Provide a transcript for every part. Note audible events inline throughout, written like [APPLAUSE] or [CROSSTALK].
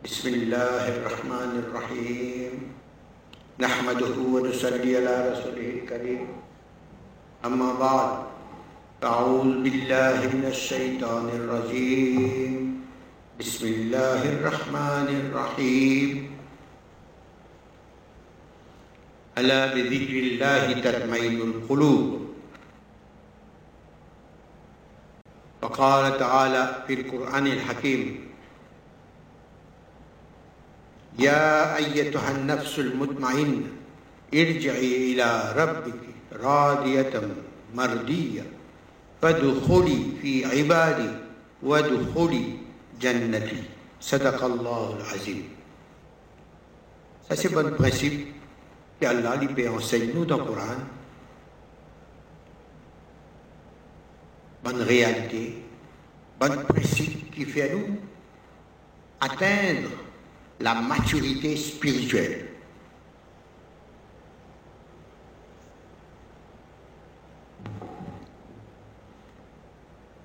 بسم الله الرحمن الرحيم. نحمده ونصلي على رسوله الكريم. أما بعد أعوذ بالله من الشيطان الرجيم. بسم الله الرحمن الرحيم. ألا بذكر الله تطمئن القلوب. وقال تعالى في القرآن الحكيم يا أيتها النفس المطمئنة ارجعي إلى ربك راضية مرضية فادخلي في عبادي وادخلي جنتي صدق الله العظيم Ça c'est bon principe qu'Allah lui enseigne nous dans le Coran. Bonne réalité, bon principe qui fait nous atteindre la maturité spirituelle.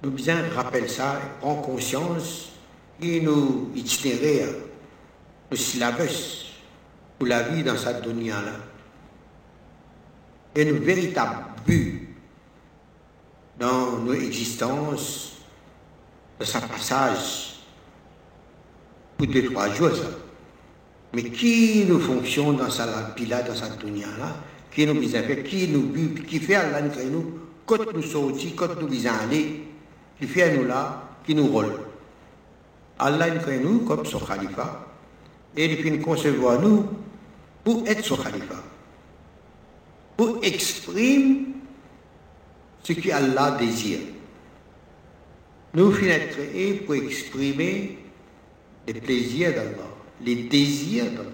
Nous bien rappelle ça, prend conscience et nous itinéraire, le syllabus pour la vie dans cette dunya-là. Et nos véritables buts dans nos existences, de sa passage pour deux, trois jours. Mais qui nous fonctionne dans sa pila, dans sa dunya-là, qui nous fait, qui nous but, qui fait Allah nous, quand nous sortis, quand nous aller, qui fait nous là, qui nous rôle. Allah nous nous comme son khalifa, et il finit concevoir nous pour être son khalifa, pour exprimer ce que Allah désire. Nous finissons pour exprimer les plaisirs d'Allah, les désirs d'Allah.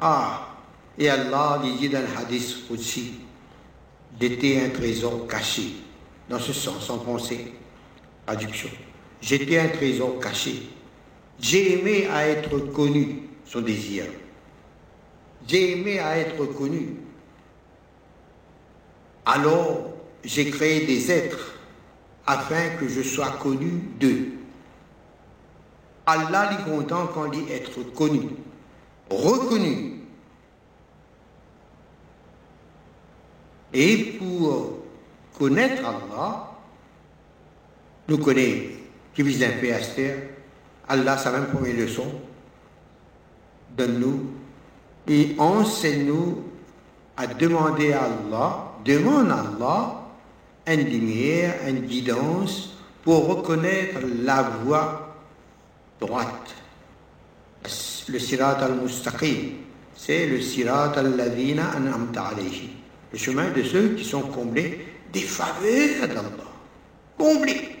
Ah, et Allah dit dans le hadith aussi, j'étais un trésor caché, dans ce sens, en pensée, traduction. J'étais un trésor caché. J'ai aimé à être connu, son désir. J'ai aimé à être connu. Alors, j'ai créé des êtres afin que je sois connu d'eux. Allah est content quand dit être connu, reconnu. Et pour connaître Allah, nous connaissons qui vise Esther, Allah, sa même première leçon, donne-nous et enseigne-nous à demander à Allah, demande à Allah une lumière, une guidance pour reconnaître la voie droite. Le sirat al-mustaqim, c'est le sirat al-ladina an'amta alayhi. Le chemin de ceux qui sont comblés des faveurs d'Allah. Comblés.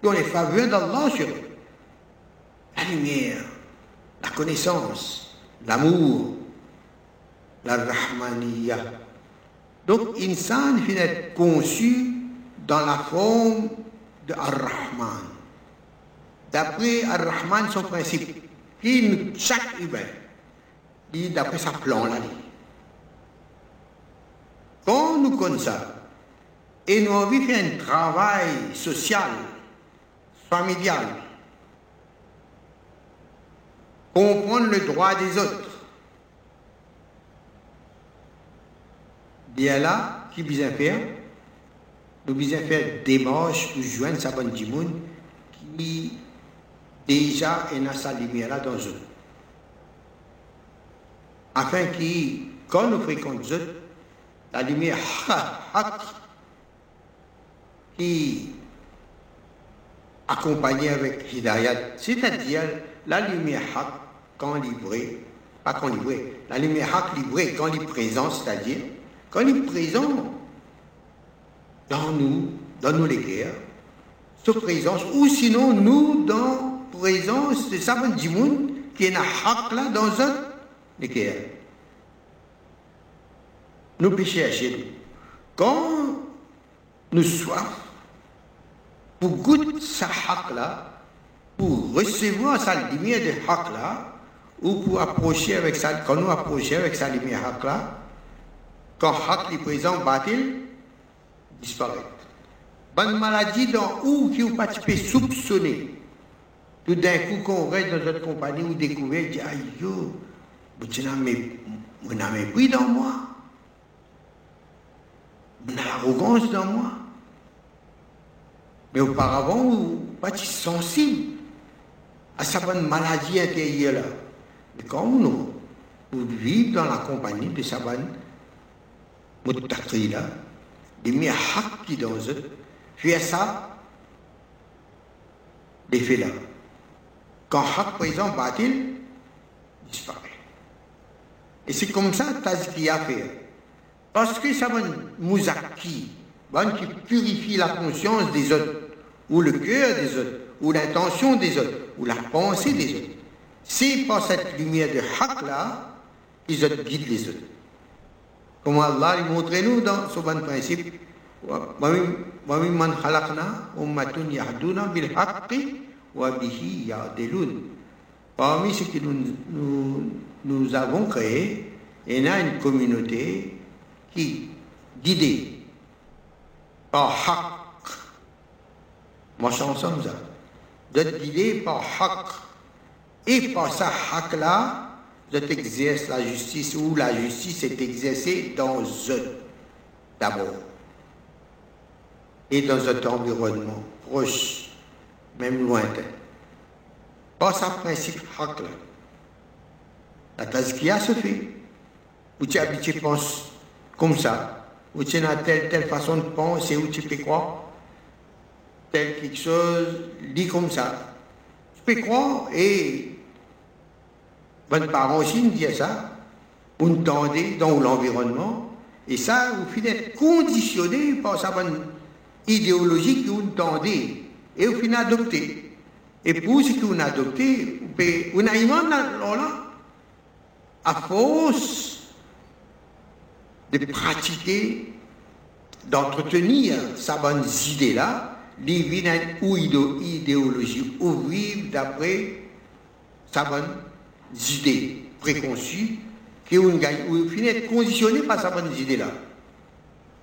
Qui ont les faveurs d'Allah sur eux. La lumière, la connaissance, l'amour, la rahmaniyya. Donc, insan finit être conçu dans la forme de Ar-Rahman. D'après Ar-Rahman, son principe, chaque humain, dit d'après sa plan. Quand nous connaissons ça, et nous avons fait un travail social, familial, comprendre le droit des autres, bien là, qui vise faire nous visons faire démarche pour joindre sa bonne dimoun qui déjà dans sa lumière là dans eux. Afin que, quand nous fréquentons eux, la lumière qui accompagnée avec Hidayat, c'est-à-dire la lumière haq quand livrée, pas quand livrée, la lumière haq livrée quand il est présent, c'est-à-dire quand il est présent dans nous, dans nos les guerres, sa présence, ou sinon nous dans de Saban Djimoun qui est haq là dans un guerres. Nous péchons chez nous. Quand nous soif, pour goûter sa haq là, pour recevoir sa lumière de haq là, ou pour approcher avec sa, quand nous approchons avec sa lumière haq là, quand haq est présent, batil, disparaît. Bonne maladie dans où qui vous pas soupçonner Tout d'un coup, quand on reste dans notre compagnie, on découvre, on dit, aïe, yo, tu n'as mépris dans moi. On a l'arrogance dans moi. Mais auparavant, on pas sensible à sa bonne maladie intérieure là. Mais quand on, vit dans la compagnie de sa bonne là, il met hak qui dans eux, fait ça, l'effet là Quand hak présent batil, disparaît. Et c'est comme ça que a fait. Parce que ça va mouzaki, qui purifie la conscience des autres, ou le cœur des autres, ou l'intention des autres, ou la pensée des autres. C'est par cette lumière de haq là, les autres guident les autres. Comme Allah lui montre nous dans ce bon principe, وممن خلقنا أمة يهدون بالحق wa bihi ya'dilun. Parmi ce que nous, avons créé, il y a une communauté qui, d'idées, par haq. Moi, sommes ça. D'être guidé par haq. Et par ça, haq là, je t'exerce la justice ou la justice est exercée dans eux, d'abord. Et dans un environnement proche même lointain. Par sa principe haq là, la tazkia se fait. Où tu habites, tu penses comme ça. Où tu as telle, telle façon de penser, où tu peux croire. Tel quelque chose, dit comme ça. Tu peux croire et bonnes parents aussi nous ça. Vous tendez dans l'environnement. Et ça, vous finissez conditionné par sa bonne idéologie que vous tendez. Et vous finissez adopté. Et pour ce que vous adopté, vous avez là à force de pratiquer, d'entretenir sa bonne idée-là, divine ou idéologie, ou vivre d'après sa bonne idée préconçue, qui ou finit conditionné par sa bonne idée-là.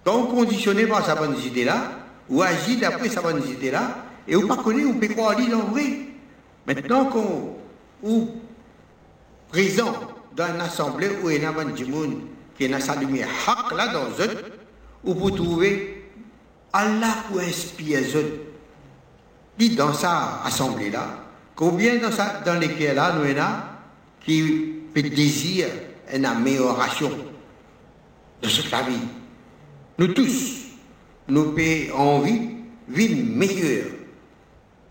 Quand conditionné par sa bonne idée-là, ou agit d'après sa bonne idée-là, et vous pas connaît, vous pouvez croire en vrai. Maintenant qu'on, ou présent dans une assemblée où il y a du monde qui a sa lumière là dans eux, où vous trouvez Allah pour inspirer eux. Dit dans sa assemblée là, combien dans, sa, dans lesquels là nous avons qui désirent une amélioration de cette vie. Nous tous, nous avons envie vie meilleure.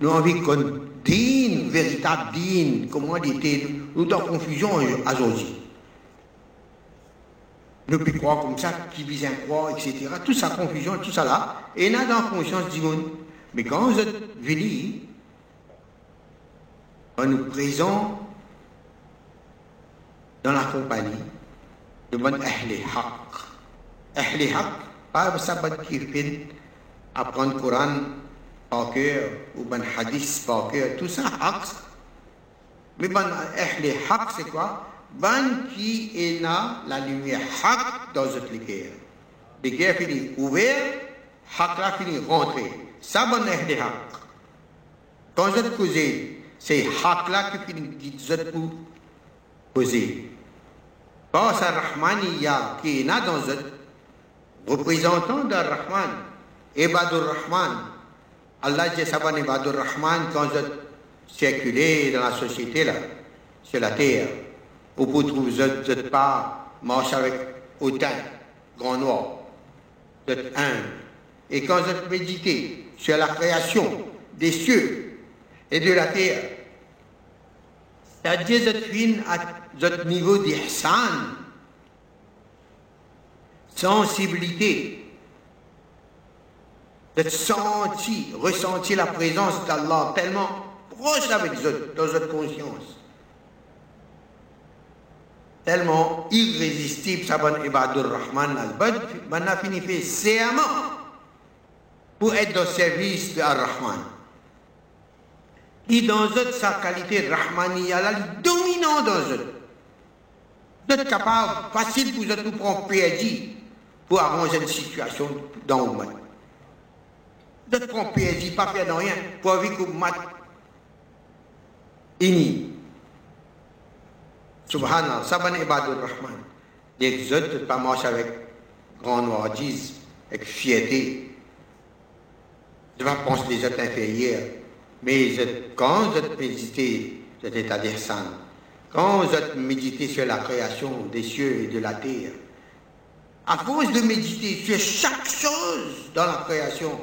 Nous avons envie qu'on digne, véritable digne, comment dire, nous dans confusion aujourd'hui. Nous pouvons croire comme ça, qui vise un croire, etc. Tout ça, confusion, tout ça là, et là dans conscience du monde. Mais quand vous êtes venus, en nous présent dans la compagnie de mon Ahli Haq. Ahli Haq, pas fait apprendre le Coran par cœur ou ben hadith par cœur, tout ça, haq. Mais ben ahli haq, c'est quoi? Ben qui est là, la lumière haq dans notre cœur. Le cœur finit ouvert, haq là finit rentré. Ça, ben ahli haq. Quand je te cause, c'est haq là qui finit guide pour causer. Par sa rahmaniya qui est là dans notre représentant de Rahman, Ibadur Rahman, Allah dit Saban Ibadur Rahman quand je circulez dans la société là, sur la terre, où vous trouvez, vous pas marche avec autant, grand noir, vous êtes un. Et quand vous méditez sur la création des cieux et de la terre, c'est-à-dire vous êtes à votre niveau d'ihsan, sensibilité, de sentir, ressentir la présence d'Allah tellement proche avec eux, dans votre conscience. Tellement irrésistible, ça va Ibadur Rahman al a fini fait serment pour être le service de Ar-Rahman. Et dans eux, sa qualité Rahmaniya, là, dominant dans eux. Êtes capable, facile pour eux, de prendre perdu pour arranger une situation dans le monde de tromper, dit pas faire rien, pour vivre comme mat. ini. Subhanallah, Saban Ibadur Rahman. Les autres pas marcher avec grande noisise, avec fierté. Je ne pas penser les autres inférieurs. Mais quand vous êtes médité cet état d'Ihsan, quand vous êtes médité sur la création des cieux et de la terre, à force de méditer sur chaque chose dans la création,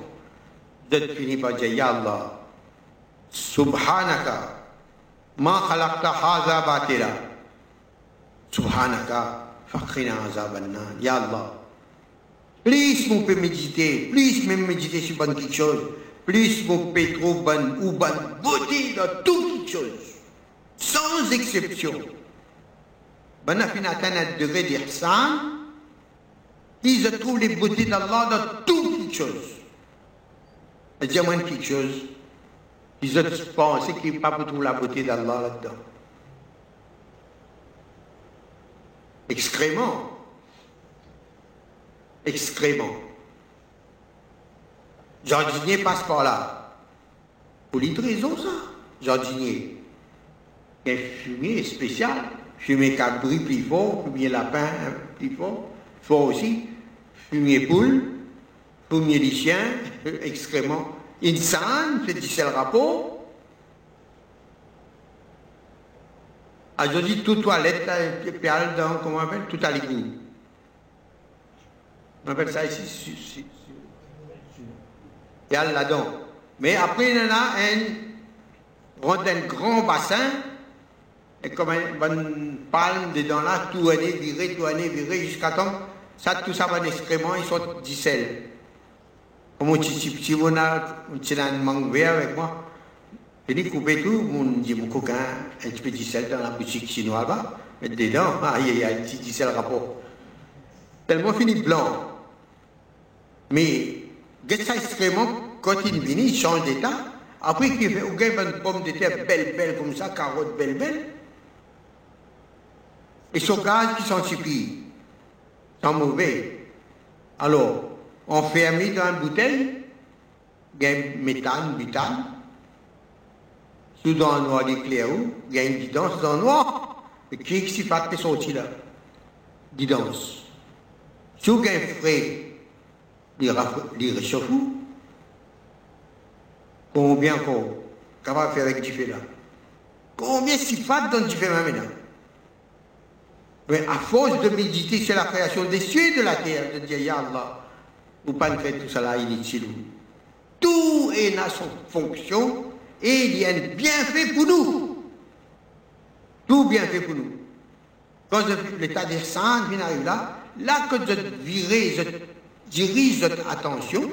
êtes fini par dire Ya Allah, Subhanaka, ma haza batila, Subhanaka, fakrina azabanna, Ya Allah. Plus vous pouvez méditer, plus même méditer sur bonne quelque chose, plus vous pouvez trouver bonne ou bonne beauté dans toutes les choses, sans exception. Ben, fin atteint un degré d'ihsan, ils trouvent les beautés d'Allah dans toutes les choses. Dis-moi petite chose, ils ont pensé qu'ils ne pas trouver la beauté d'Allah là-dedans. Excrément. Excrément. Jardinier passe par là. Pour une raison, ça, jardinier. Un fumier spécial, fumier cabri plus fort, fumier lapin plus fort, fort aussi, fumier poule, chiens, excrément. Insan, c'est le rapport. Aujourd'hui, toute toilette, perle dans, comment on appelle, tout à l'égout. On appelle ça ici, a là-dedans. Mais après, il y en a un, un grand bassin, et comme une palme dedans là, tout année viré, tout année viré, jusqu'à temps, ça, tout ça va d'excréments, ils sont dissel. Comme si, si vous avez un manque vert avec moi, je dis couper tout, mon dit mon coquin, un petit dissel dans la boutique chinoise là, mettre dedans, aïe aïe aïe, petit dissel rapport. Tellement fini blanc. Mais quand il vient, il change d'état. Après qu'il fait, une pomme de terre belle, belle comme ça, carotte belle, belle. Et son gaz qui s'en suffit, sans mauvais. Alors, on ferme dans une bouteille, il y a méthane, butane. Un noir d'éclair, il y a une guidance dans le noir. Et qui est-ce qui fait sortir là? Guidance. Sous un frais, les réchauffe Combien qu'on va faire avec du là? Combien si fat dans du maintenant? Mais à force de méditer sur la création des cieux et de la terre, de dire, Ya Allah, vous pas faire tout là inutile. Tout est dans son fonction et il y a un bienfait pour nous. Tout bien fait pour nous. Quand l'état des saints vient arrive là, là que je virer, je dirige notre attention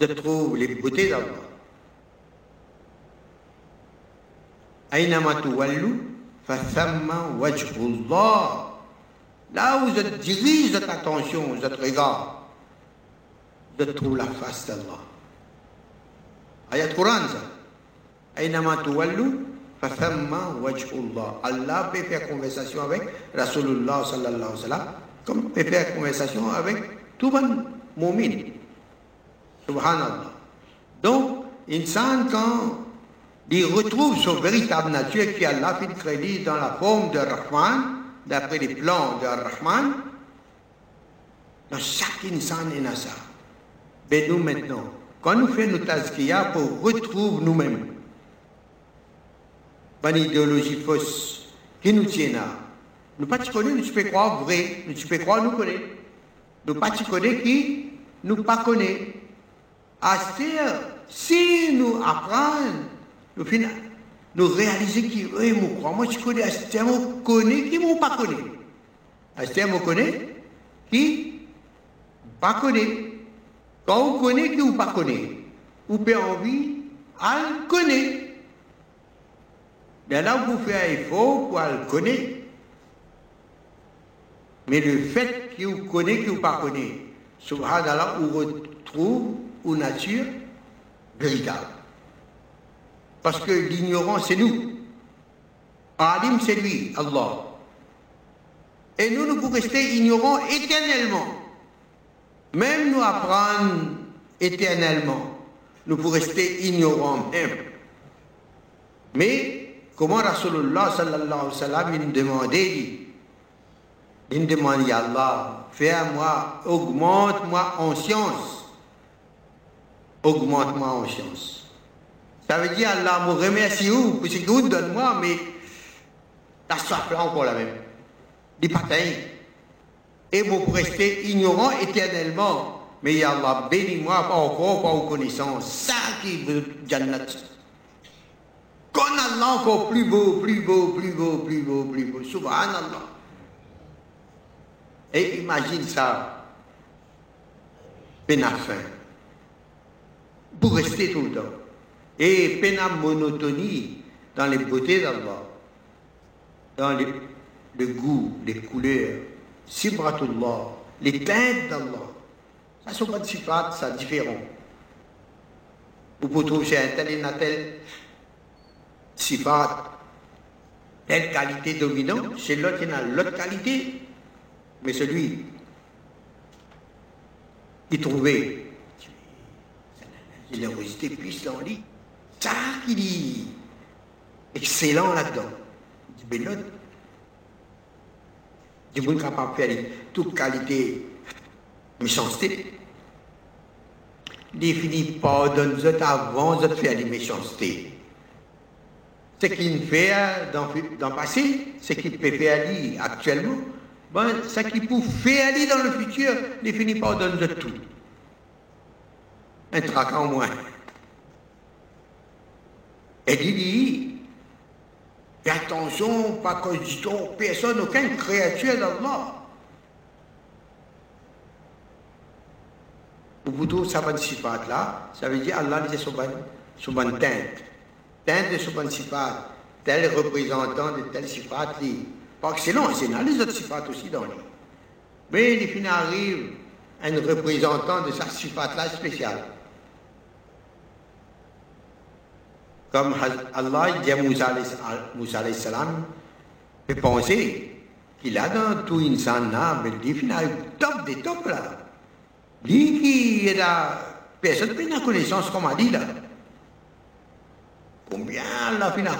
de trouver les beautés d'Allah. Là où je dirige votre attention, votre regard, je trouve la face d'Allah. Ayat Quran ça. Aynama tuwallu fathamma wajhullah. Allah peut faire conversation avec Rasulullah sallallahu alayhi wa sallam comme peut faire conversation avec tout bon mu'min. Subhanallah. Donc, insan quand il retrouve son véritable nature qui Allah fait crédit dans la forme de Rahman, d'après les plans de Rahman, dans chaque insan est ça. Mais nous maintenant, quand nous faisons notre tazkiya pour retrouver nous-mêmes, une idéologie fausse qui nous tient là, nous pas connaître, nous peux croire vrai, nous peux croire nous connaître. Nous pas connaître qui nous pas connaît. si nous apprenons, nous finissons, nous réalisons qui, oui, moi, crois, moi, je connais, Astir, moi, connais qui, moi, pas connaît. Astir, moi, connais qui, pas connaît. Quand on connaît qui, ou pas connaît, ou peut envie, à le connaître. Mais là, vous faites un effort pour le connaître. Mais le fait qu'il vous connaît, qu'il vous pas connaît, subhanallah, on retrouve une nature véritable. Parce que l'ignorant, c'est nous. Alim, c'est lui, Allah. Et nous, nous pouvons rester ignorants éternellement. Même nous apprendre éternellement. Nous pouvons rester ignorants même. Mais comment Rasulullah sallallahu alayhi wa sallam il demandait, il demandait à Allah, fais-moi, augmente-moi en science. Augmente-moi en science. Ça veut dire Allah me remercie vous, parce que vous donne-moi, mais la soif là encore la même. Des patins. Et vous rester ignorant éternellement. Mais Allah, bénis-moi encore, pas aux connaissances. Ça qui veut Jannat. Qu'on Allah encore plus beau, plus beau, plus beau, plus beau, plus beau. Subhanallah. Et imagine ça. Peine à fin. Pour rester tout le temps. Et peine à monotonie dans les beautés d'Allah. Dans les, le goût, les couleurs. Sibratullah. Les teintes d'Allah. Ça, sont pas de sifat, ça différent. Vous pouvez trouver un tel et un tel sifat, telle qualité dominante, chez l'autre, il y a l'autre qualité. Mais celui qui trouvait générosité puissante, ça il est excellent là-dedans. Du monde capable de faire toute qualité méchanceté. Définit pardonne avant de faire des méchancetés. Ce qu'il fait dans, dans le passé, ce qu'il peut faire actuellement, ben, ce qu'il peut faire dans le futur, définit pardonne de tout. Un traquant moins. Et dit, fais attention, pas que personne, aucune créature d'Allah. Au bout de saban sifat là, ça veut dire Allah dit soban, soban teinte. Teinte de soban sifat, tel représentant de tel sifat li. Pas excellent, c'est dans les autres sifat aussi dans lui. Mais il fin arrive un représentant de sa sifat là spécial. Comme Allah dit à Moussa salam, qu'il a dans tout insan là, mais il arrive top des top là. Lui qui est personne qui a connaissance, comme a dit là. Combien Allah fait la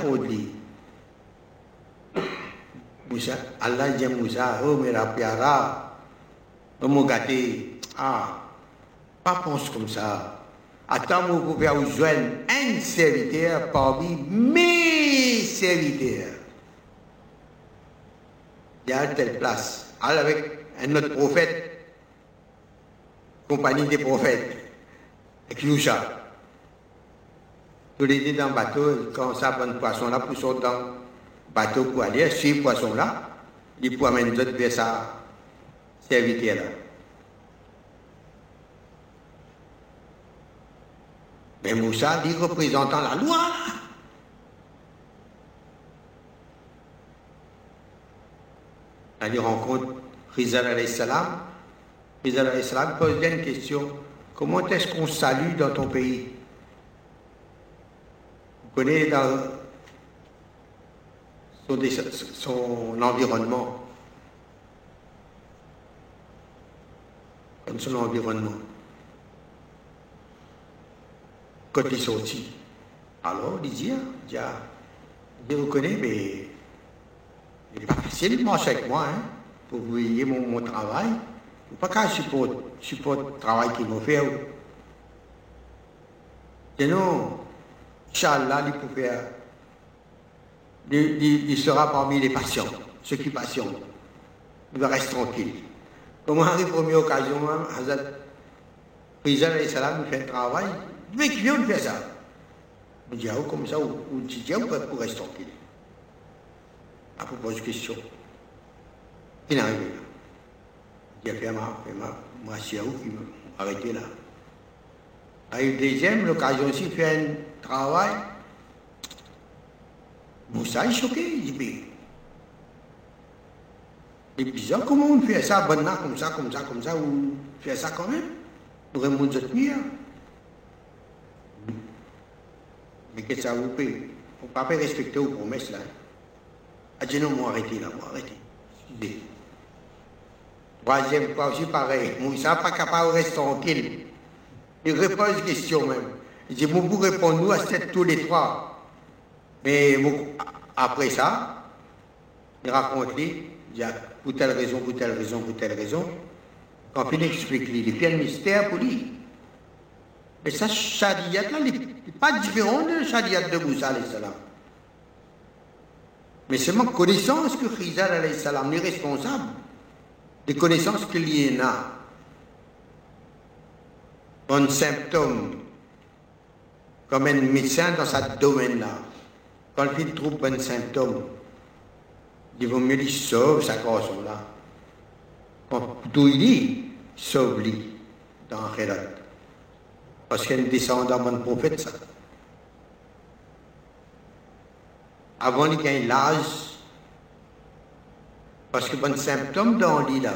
Allah dit Moussa, oh mais la piara, oh mon gâté, ah, pas pense comme ça. Attends, vous pouvez vous joindre un serviteur parmi mes serviteurs. Il y a telle place. Alors avec un autre prophète, compagnie des prophètes, avec Yusha. Tous les deux dans le bateau, quand ça prend le poisson là, pour sortir dans le bateau pour aller suivre le poisson là, il pour amener d'autres vers sa serviteur là. Mais Moussa dit représentant la loi. Il rencontre Rizal salam, alors l'islam pose une question. Comment est-ce qu'on salue dans ton pays? Vous connaissez dans son, environnement? Comme son environnement. Il. Alors, il dit, il dit, vous connaissez, mais il n'est pas facile de marcher avec moi, hein, pour voyez mon, mon travail. Pas qu'à supporter le travail qu'ils vont faire. Sinon, Inch'Allah, il peut faire. Il, sera parmi les patients, ceux qui patientent. Il va rester tranquille. Comme à la première occasion, Hazrat Président Salam fait un travail, mais qui vient de faire ça. On dit, ah, comme ça, ou dit, pour rester tranquille. À propos de question. Il est arrivé là. A fait ma, ma, ma qui m'a arrêté là. A eu deuxième l'occasion aussi faire un travail. Moussa est choqué, il dit, c'est bizarre, comment on fait ça, bonnement, comme ça, comme ça, comme ça, ou fait ça quand même Pour un monde de tenir. Mais qu'est-ce que ça vous fait Il ne faut pas respecter vos promesses là. Dit non, moi arrêtez là, moi arrêtez. Troisième fois aussi pareil. Moussa pas capable de rester tranquille. Il repose question même. Il dit, vous répondre nous à cette tous les trois. Mais après ça, il raconte il a pour telle raison, pour telle raison, pour telle raison. Quand il explique il y a un mystère pour lui. Mais ça, Shadiyat, là, n'est pas différent de Shadiyat de Moussa, salam. Mais ma connaissance que Khizar, salam, est responsable des connaissances qu'il y en a. Un symptôme, comme un médecin dans ce domaine-là, quand il trouve un symptôme, il vaut mieux qu'il sauve sa cause là. D'où il dit, sauve-lui dans Khérat. Parce qu'il y a une descendant de prophète, ça. Avant qu'il gagne l'âge, parce que bon symptôme dans l'île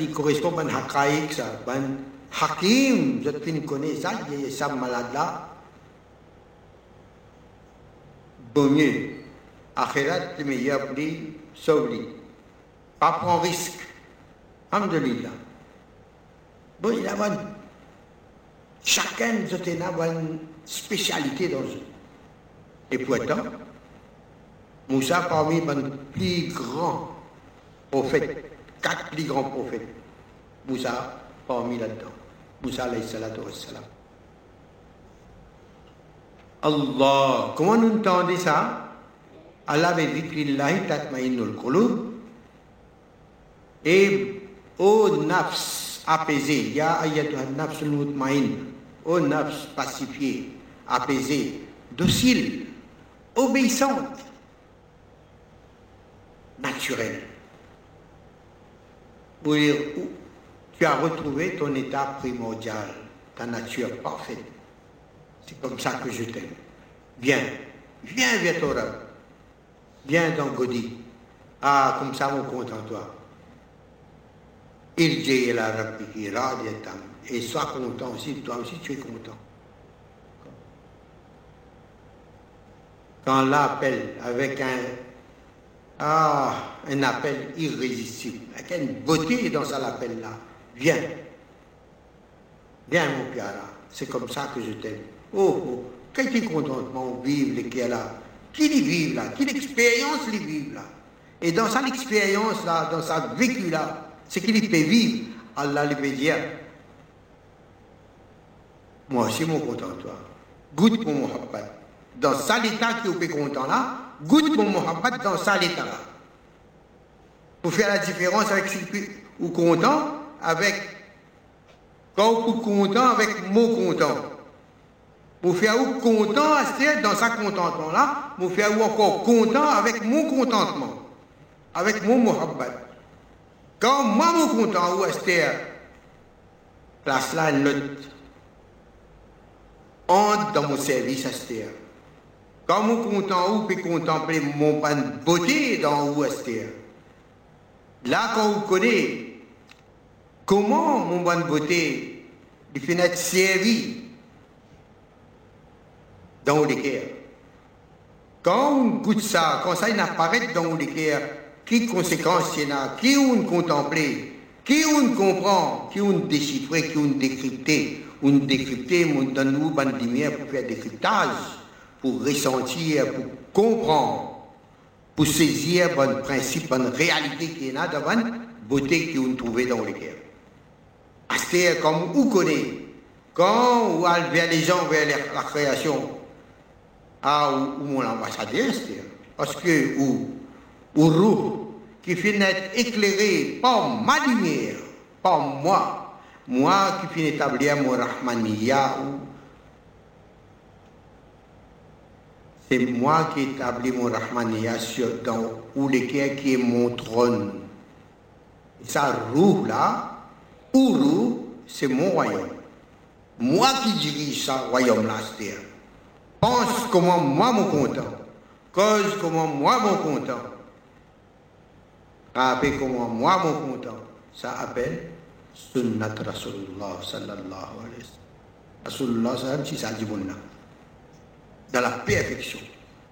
il correspond à un hakaïk, ça, un hakim, je ne connais ça, il y a ça malade là. Bon mieux, akhirat, le meilleur lui, sauve-lui. Pas prendre risque. Alhamdulillah. Bon, il a une, chacun de ces a une spécialité dans eux. Et pourtant, Moussa parmi les plus grands prophètes, quatre plus grands prophètes. Moussa parmi là-dedans. Moussa alayhi salatu wassalam. Allah, comment nous entendons ça? Allah ve zikrillahi tatma'innul qulub. Et au nafs apaisé, ya ayyatuhan nafsul mutmain, au nafs pacifié, apaisé, docile, obéissante, naturelle. Pour dire, tu as retrouvé ton état primordial, ta nature parfaite. C'est comme ça que je t'aime. Viens, viens vers Torah. Viens dans Godi. Ah, comme ça, mon compte en toi. Et sois content aussi, toi aussi tu es content. Quand l'appelle avec un, ah, un appel irrésistible, avec une beauté dans cet appel-là, viens. Viens, mon piara, c'est comme ça que je t'aime. Oh, oh, quel contentement vivre qui est là. Qui les vive là? Qui l'expérience les vive là? Et dans sa expérience là, dans sa vécu là, ce qu'il peut vivre, Allah peut dire Moi aussi, mon content, toi. Goûte mon muhabbat. Dans ça l'état qui est content là, goûte mon muhabbat dans ça l'état là. Pour faire la différence avec ce ou content, avec quand vous content avec mon content. Pour faire ou content dans sa contentement là, pour faire ou encore content avec mon contentement, avec mon muhabbat. Quand moi mon content ou Esther, place là note. Entre dans mon service Esther. Quand mon content ou peut contempler mon beauté dans Esther. Là quand vous connaissez comment mon bonne beauté il fait être servi dans cœur. Quand on goûte ça, quand ça apparaît dans le conséquences il y a, qui on contempler, qui on comprend, qui on déchiffrer, qui on décrypter, on décrypter, on donne nous bonne lumière pour faire décryptage, pour ressentir, pour comprendre, pour saisir bon principe, bonne réalité qui est là devant, beauté qu'on trouve dans le cœur. C'est comme vous connaissez, quand on va vers les gens, vers la création, à ou mon ambassadeur, parce que ou, ou roux qui finit éclairé par ma lumière, par moi, moi qui finis établir mon Rahmaniya, c'est moi qui établis mon Rahmaniya sur dans où lequel qui est mon trône. Et ça roux là, ou c'est mon royaume. Moi qui dirige ce royaume là, pense comment moi mon content, cause comment moi mon content, rappelle comment moi mon content, ça appelle sunnat Rasulullah sallallahu alayhi wa sallam. Rasulullah sallam, c'est ça dans la perfection.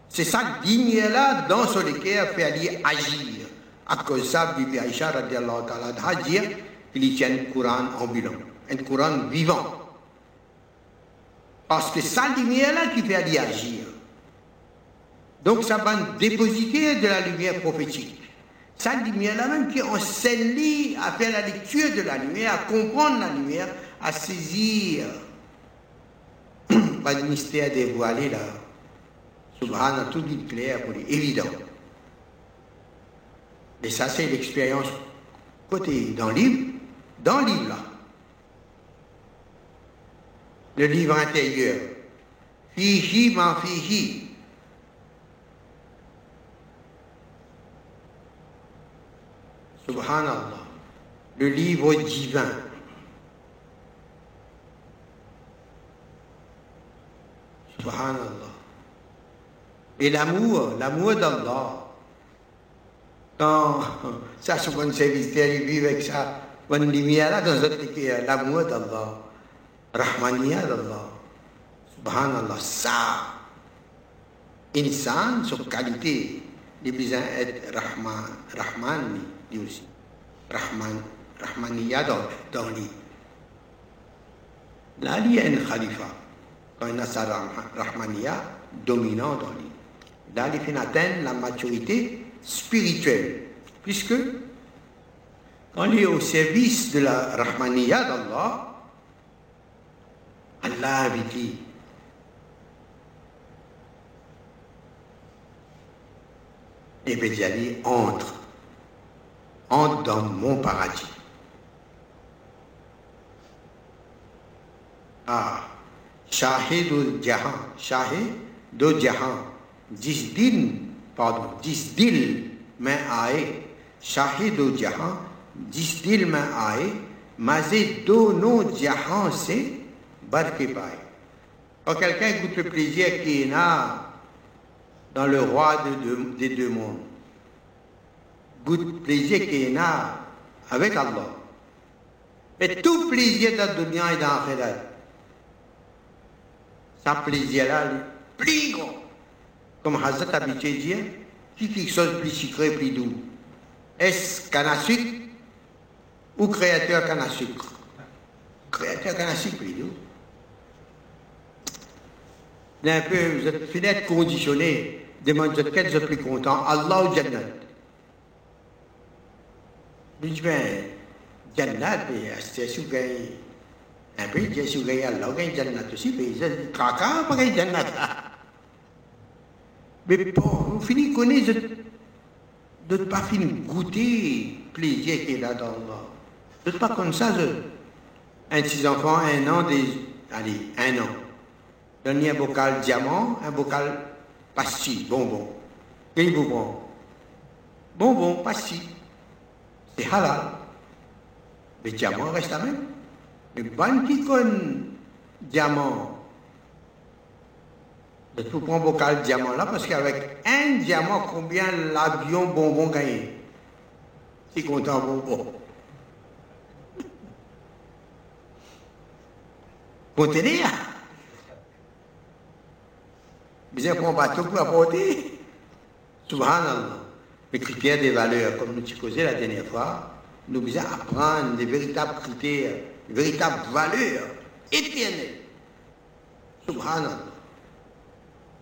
C'est ça digne là dans ce lequel fait aller agir. À cause de ça, Bibi Aïcha radiallahu ta'ala dire qu'il tient un Coran ambulant, un Coran vivant. Parce que c'est lumière là qui fait agir. Donc ça va dépositer de la lumière prophétique. Cette lumière-là même qui enseigne à faire la lecture de la lumière, à comprendre la lumière, à saisir pas de mystère dévoilé là. Subhana, tout dit clair pour lui, évident. Et ça, c'est l'expérience côté dans le livre, dans le livre là. Le livre intérieur. Fihi man. Subhanallah. Le livre divin. Subhanallah. Et l'amour, l'amour d'Allah. Quand [LAUGHS] ça, ce bon il vit avec ça, bonne lumière là, dans l'amour d'Allah. Rahmaniya d'Allah. Subhanallah. Ça, insan, sur qualité, il besoin être Rahman, Rahman, lui aussi. Rahman, Rahmaniya dans, dans lui. Là, il un khalifa. Quand il a sa Rahmaniya dominant dans lui. Là, il fait atteindre la maturité spirituelle. Puisque, quand il est au service de la Rahmaniya d'Allah, Allah invite lui. Et dit entre, entre dans mon paradis. Ah, Shahidul Jahan, Shahid do Jahan, जिस दिन pardon, जिस दिल में आए शाहिद जहां जिस दिल में आए मजे दोनों जहां से बढ़ के पाए Quand quelqu'un goûte le plaisir qu'il a dans le roi de, de, des deux mondes, le plaisir qu'il a avec Allah, et tout plaisir dans dunya et dans l'akhirat, ça plaisir-là, plus grand. Comme Hazrat habitué dire, qui quelque chose plus sucré, plus doux. Est-ce canne à sucre ou créateur canne à sucre? Créateur canne à sucre, plus doux. Un peu, vous êtes fenêtre conditionné, demande vous êtes vous plus content, Allah ou Jannat? Vous gagnez Allah, vous gagnez Jannat mais bon, on finit de ne pas finir goûter plaisir qu'il a dans Allah. De ne pas un de ses enfants, un an, des, allez, un an. Donner un bocal diamant, un bocal pastis, bonbon. Bonbon Bonbon, pastis. C'est halal. Le diamant reste. Mais bon qui connaît diamant, il faut prendre bocal diamant là parce qu'avec un diamant, combien l'avion bonbon gagne C'est content bonbon? Contenir Bien prendre bateau pour apporter. Subhanallah. Les critères des valeurs, comme nous t'y la dernière fois, nous devons apprendre des véritables critères, des véritables valeurs éternelles. Subhanallah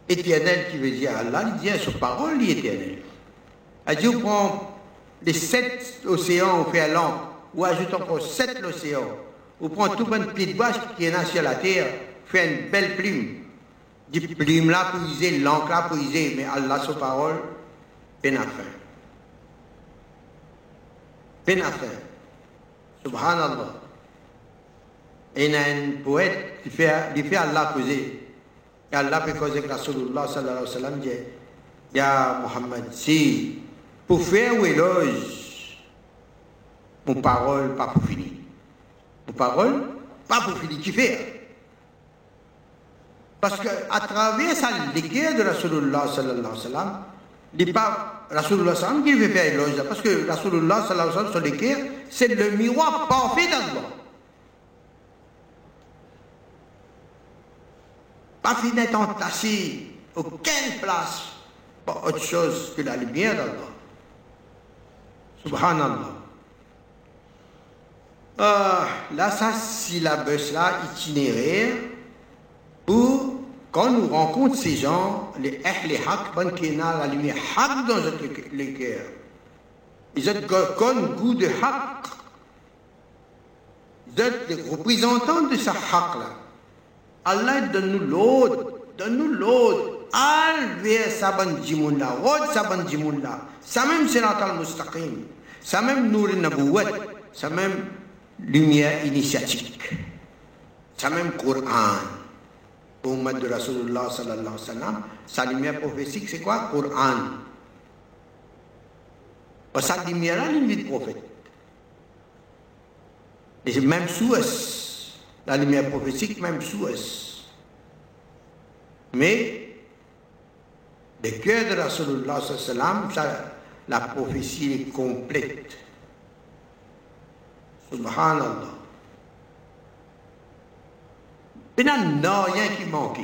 éternel qui veut dire Allah, il dit sa parole est éternelle. Elle dit, on prend les sept océans, on fait un lampe, ou ajoute encore sept océans, on prend tout pied de bois qui est là sur la terre, fait une belle plume. Dit plume là pour user, l'encre là pour user, mais Allah, sa parole, peine à fin. Peine à. Subhanallah. Et il y a un poète qui fait, qui fait Allah poser. Et Allah peut causer que Rasulullah sallallahu alayhi wa sallam dit Ya Muhammad, si pour faire ou éloge, mon parole pas pour finir. Mon parole pas pour finir, qui fait Parce qu'à travers sa l'équerre de Rasulullah sallallahu alayhi wa sallam, il pas Rasulullah sallam qui veut faire éloge. Parce que Rasulullah sallallahu alayhi wa sallam, c'est le miroir parfait d'Allah. pas finir entassé, aucune place pour autre chose que la lumière d'Allah. Subhanallah. Euh, là, ça, bus là, itinéraire pour quand nous rencontrons ces gens, les Ahli Haq, la lumière Haq dans les cœurs. Ils ont comme goût de Haq. Ils êtes les représentants de ce Haq là. Allah donne-nous l'autre, donne-nous l'autre. Al vers saban jimulla, rod saban jimulla. Ça même c'est al-mustaqim. Ça même nour nabouat. Ça même lumière initiatique. Ça même Coran. De Rasulullah sallallahu alayhi wa sa lumière prophétique, c'est quoi? Coran. Sa lumière-là, lumière prophète. Et même sous la lumière prophétique, même sous Mais, le cœur de Rasulullah sallallahu alayhi la prophétie est complète. Subhanallah. Il n'y a rien qui manque.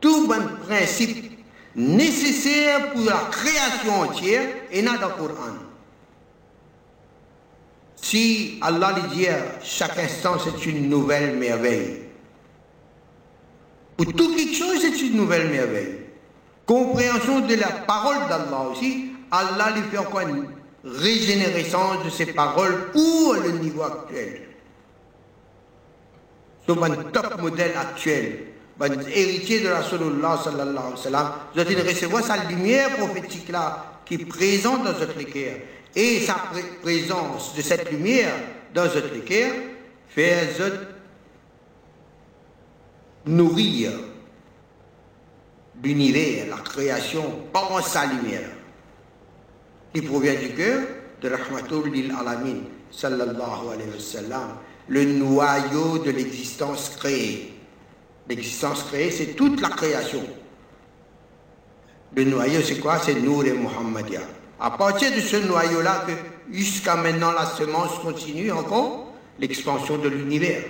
Tout bon principe nécessaire pour la création entière est dans le Coran. Si Allah dit dire chaque instant c'est une nouvelle merveille, pour tout quelque chose c'est une nouvelle merveille. Compréhension de la parole d'Allah aussi, Allah lui fait encore une régénérescence de ses paroles pour le niveau actuel un top modèle actuel, un héritier de la Rasulullah sallallahu alayhi wa sallam, vous recevoir sa lumière prophétique là qui est présente dans votre cœur. Et sa présence de cette lumière dans votre cœur fait nourrir l'univers, la création par sa lumière qui provient du cœur de Rahmatul lil Alamin sallallahu alayhi wa sallam le noyau de l'existence créée. L'existence créée, c'est toute la création. Le noyau, c'est quoi? C'est Nour et Muhammadia. À partir de ce noyau-là, que jusqu'à maintenant la semence continue encore l'expansion de l'univers.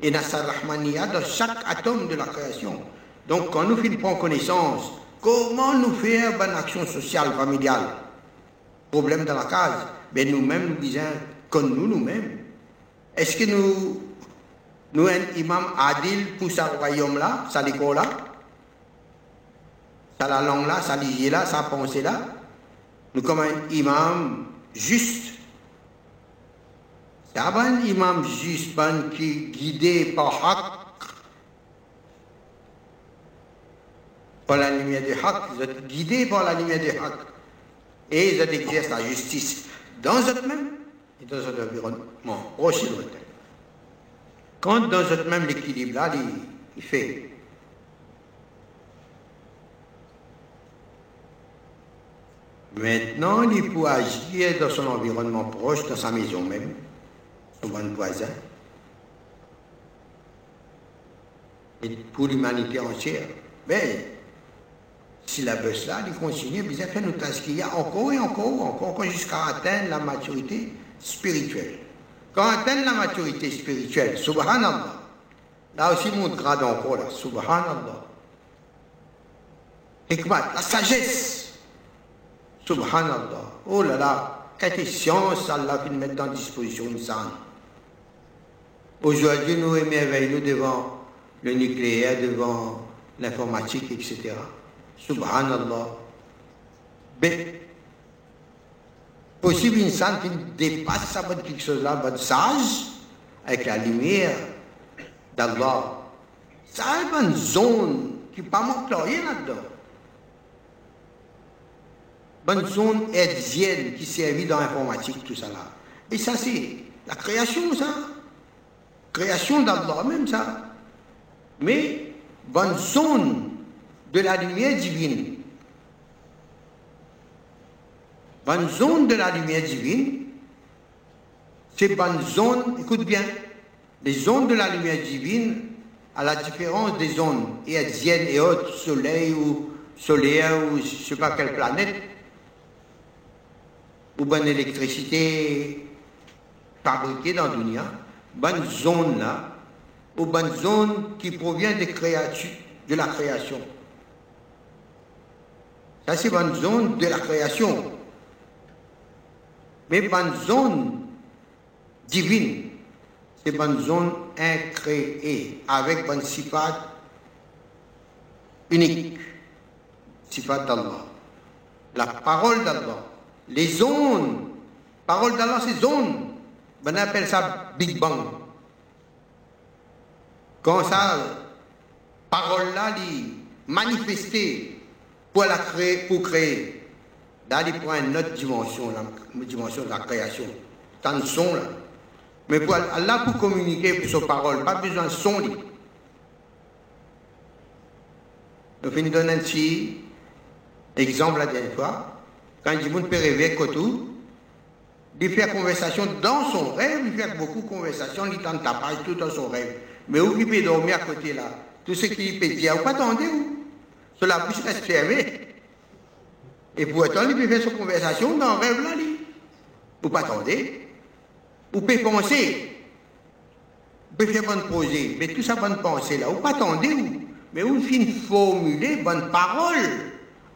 Et Nassar Rahmaniya dans chaque atome de la création. Donc quand nous prenons connaissance, comment nous faire une action sociale, familiale? Problème dans la case, ben nous-mêmes nous disons, comme nous nous-mêmes, est-ce que nous, nous un imam adil pour ce royaume-là, sa l'école-là, sa la langue-là, sa lignée-là, sa pensée-là Nous comme un imam juste. C'est un imam juste, pas qui est guidé par Haq, par la lumière du Haq, vous êtes guidé par la lumière du Haq. Et vous exercez la justice. Dans votre même et dans un environnement proche et lointain. Quand dans ce même équilibre-là, il, fait Maintenant, il peut agir dans son environnement proche, dans sa maison même, son bon voisin, et pour l'humanité entière. Mais si la veut cela, il continue, il fait nous qu'il y a encore et encore, encore, jusqu'à atteindre la maturité spirituelle. Quand on atteint la maturité spirituelle, subhanallah, là aussi mon grade encore là, subhanallah. Hikmat, la sagesse, subhanallah. Oh là là, quelle science Allah qui nous met dans disposition une Aujourd'hui, nous émerveillons devant le nucléaire, devant l'informatique, etc. Subhanallah. Possible une salle qui dépasse ça, quelque chose là, votre sage, avec la lumière d'Allah. Ça a une zone qui pas manque rien là-dedans. Une zone hertzienne qui servit dans l'informatique, tout ça là. Et ça, c'est la création, ça. Création d'Allah même, ça. Mais, bonne zone de la lumière divine bonne zone de la lumière divine, c'est bonne zone, écoute bien, les zones de la lumière divine, à la différence des zones hertziennes et autres, soleil ou solaire ou je ne sais pas quelle planète, ou bonne électricité fabriquée dans dunia, bonne zone là, ou bonne zone qui provient des créatures, de la création. Ça, c'est bonne zone de la création mais une zone divine, c'est une zone incréée, avec une sifat unique, sifat d'Allah, la parole d'Allah, les ondes, parole d'Allah, c'est ondes. On appelle ça Big Bang. Quand ça, parole-là, manifestée pour la créer, pour créer. Là, il prend une autre dimension, la dimension de la création. Tant son là. Mais pour Allah, pour communiquer pour sa parole, pas besoin de son. Nous finissons donner un petit exemple la dernière fois. Quand il peut rêver tout, il fait conversation dans son rêve, il fait beaucoup de conversations, il tente tapage tout dans son rêve. Mais où il peut dormir à côté là Tout ce qu'il peut dire, vous attendez où Sur la bouche reste fermée. Et pour autant, il peut faire son conversation dans le rêve là. Vous pas attendre. Vous pouvez penser. Vous pouvez faire bonne poser. Mais tout ça, bonne pensée là, vous pas attendre Mais vous finissez formuler bonne parole,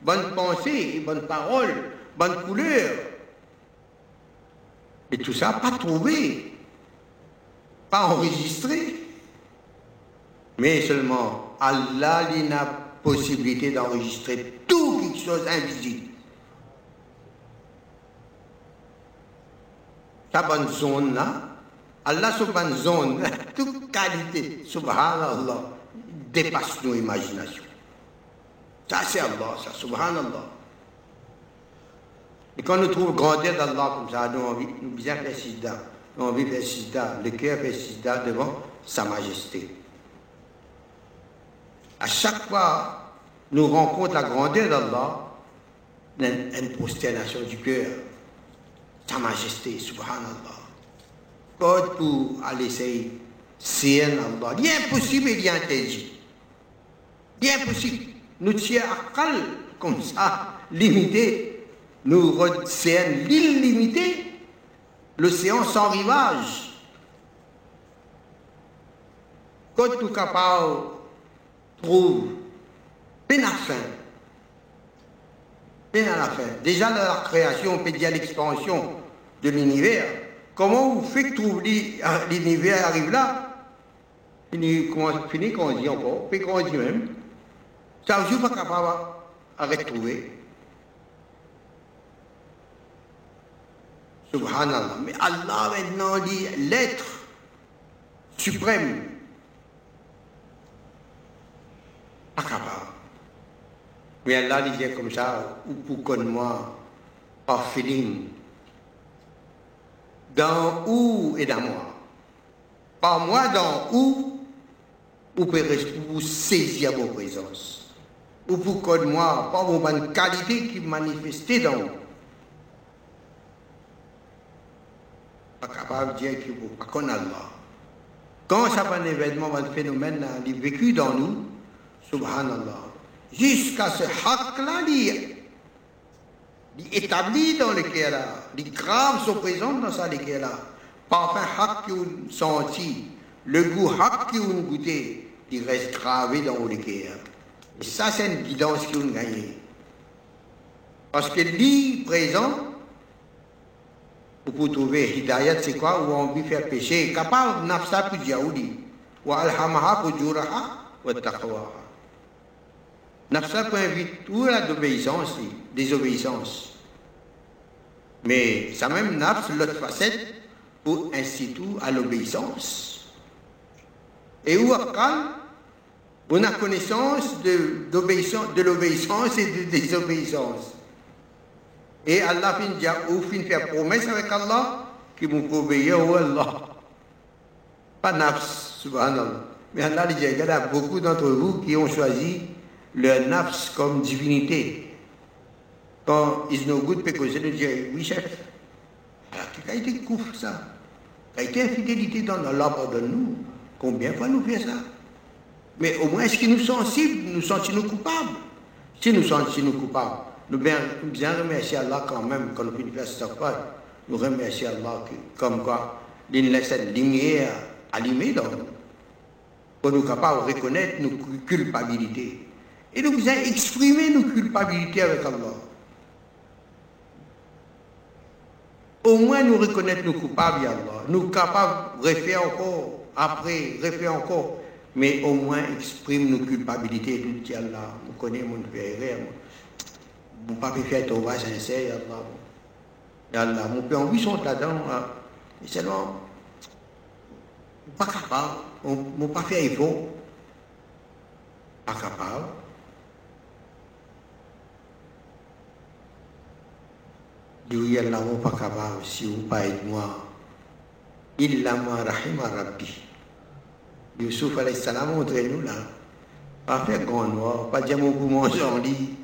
bonne pensée, bonne parole, bonne couleur. Et tout ça, pas trouvé, pas enregistré. Mais seulement Allah a la possibilité d'enregistrer tout quelque chose invisible. Ta bonne zone là, Allah bonne zone, toute qualité, subhanallah, dépasse nos imaginations. Ça c'est Allah, ça, subhanallah. Et quand nous trouvons grandeur d'Allah comme ça, nous envie, nous bien faire sida, nous envie faire sida, le cœur fait devant sa majesté. À chaque fois nous rencontrons la grandeur d'Allah, une prosternation du cœur. Sa majesté, subhanallah. Code pour aller essayer, c'est Allah. Il est impossible il est interdit. Il est impossible. Nous tiens à comme ça, limité. Nous c'est l'illimité, l'océan sans rivage. Code tout capable trouve peine à fin. Peine à la fin. Déjà dans la création, on peut dire l'expansion de l'univers. Comment vous faites que [LAUGHS] l'univers arrive là? Fini, fini qu'on dit encore, puis qu'on dit même. Ça ne pas capable à retrouver. Subhanallah. Mais Allah maintenant dit l'être suprême pas capable. Mais Allah disait comme ça, ou pour moi, par feeling. Dans où et dans moi? Par moi, dans où, vous pouvez vous saisir vos présences. Ou pour connaître moi, par vos bonnes qualités qui manifestent dans vous. Pas capable de dire que vous pas Allah. Quand ça va un événement, un phénomène, il vécu dans nous, Subhanallah. Jusqu'à ce haq-là, établi dans le cœur, les graves sont présents dans ça, le cœur. Parfum haq qui ont senti, le goût qui ont goûté, il reste gravé dans le cœur. Et ça, c'est une guidance qui ont gagné. Parce que l'île présent, vous pouvez trouver hidayat, c'est quoi, où on veut faire péché, capable nafsa pour diaouli, ou alhamaha pour juraha, ou. Nafsa peut inviter tout la d'obéissance, désobéissance. Mais ça même nafs, l'autre facette, pour inciter à l'obéissance. Et où on a connaissance de, l'obéissance et de désobéissance? Et Allah fin faire promesse avec Allah, qui vous obéir à Allah. Pas nafs, subhanallah. Mais Allah dit, il y a beaucoup d'entre vous qui ont choisi le nafs comme divinité. Quand ils n'ont goût de pécoser, ils disent Oui, chef, quelle a été couvre ça Quelle a été infidélité dans Allah, pardonne-nous. Combien fois nous fait ça? Mais au moins, est-ce que nous sensibles, nous sentons-nous coupables? Si nous sentons-nous coupables, nous bien, bien remercier Allah quand même, quand nous finissons cette fois, nous remercions Allah comme quoi il laisse cette lumière allumée dans nous, pour nous capables de reconnaître nos culpabilités. Et nous vous exprimé nos culpabilités avec Allah. Au moins nous reconnaître nos coupables, Allah. Nous capables refaire encore, après, refaire encore, mais au moins exprime nos culpabilités. Tout dit Allah, vous connaissez mon père, mon papa fait ton va sincère, Allah. Allah, mon père, on vit son là-dedans, et seulement, pas capable, mon fait il faut, pas capable. Lui, Allah, mon pas capable, si vous pas aide moi, il ma rahima rabbi. Youssouf alayhi salam montrez-nous là. Pas faire grand noir, pas dire mon poumon en lit.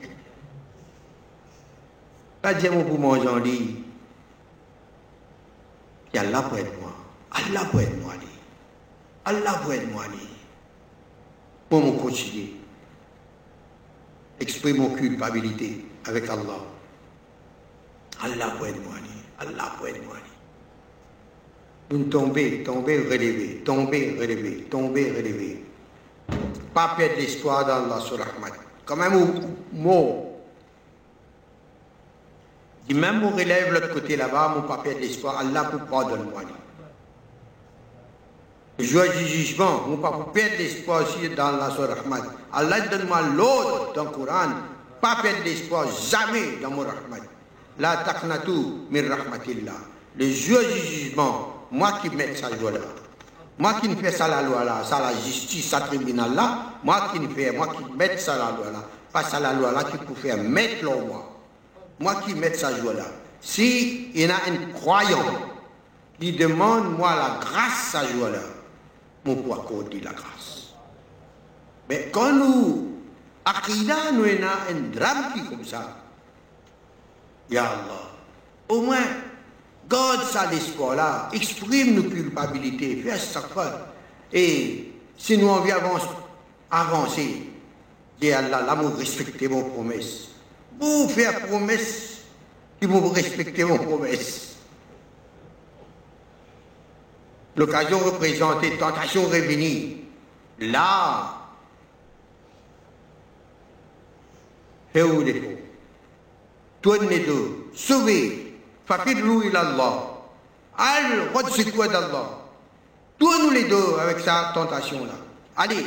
Pas dire mon poumon en lit. Et Allah pour être moi. Allah pour être moi. Allah pour être moi. Pour me continuer. Exprimer mon culpabilité avec Allah. Allah être moi. Allah pour être moi. Vous tombez, tombez, relevez, tombez, relevez, tombez, relevez. Pas perdre l'espoir d'Allah sur Rahmat. Comme un mot. Dit même on relève l'autre côté là-bas, mon pas perdre l'espoir, Allah pour pardonner-moi. Le jour du jugement, mon pas perdre l'espoir aussi dans Allah sur Rahmat. Allah donne-moi l'ordre dans le Coran, pas perdre l'espoir jamais dans mon Rahmat. La taqnatu min. Le jour du jugement, moi qui mets ça joie-là, moi qui ne fais ça la loi là, ça la justice, ça tribunal là, moi qui ne fais, moi qui mets ça la loi là, pas ça la loi là qui peut faire mettre le moi. Moi qui mets ça joie là. Si il y a un croyant qui demande moi la grâce à joie là, mon poids dit la grâce. Mais quand nous, Akida, nous avons un drame qui comme ça, Ya Allah, au moins, Garde ça l'espoir-là, exprime nos culpabilités, fais ça Et si nous envie avancer, avancer, dis Allah, là, vous respectez vos promesses. Vous faire promesse, vous respectez vos promesses. L'occasion représentée, tentation revenue. Là, fais où défaut. Tournez deux, sauvez. Fafirru ilallah. Al quoi d'Allah. Tous les deux avec sa tentation-là. Allez.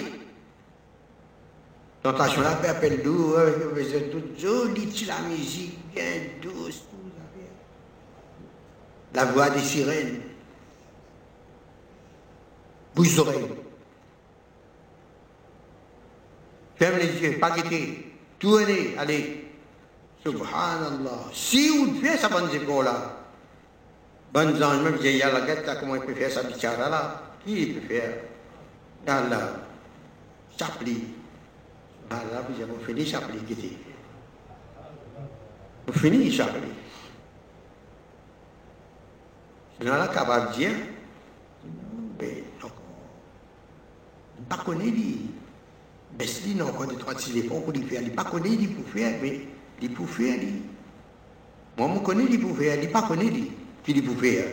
Tentation-là, appelle-nous, avec toute jolie, la musique, bien douce, La voix des sirènes. Bouge oreilles. Ferme les yeux, pas guetter. Tournez, allez. Subhanallah. Si vous faites ça, bonne zéro là, bonne ange, même j'ai la guette, comment il peut faire ça, bichara là? Qui peut faire? Allah, chapli. Allah, vous avez fini chapli, qui Vous finissez chapli. Sinon, de dire, mais non, pas connaître, mais si non, quand il trois téléphones pour lui faire, il pas connaître, il peut faire, mais il peut faire. Moi, je connais, il peut faire. Il pas connaît, il peut faire.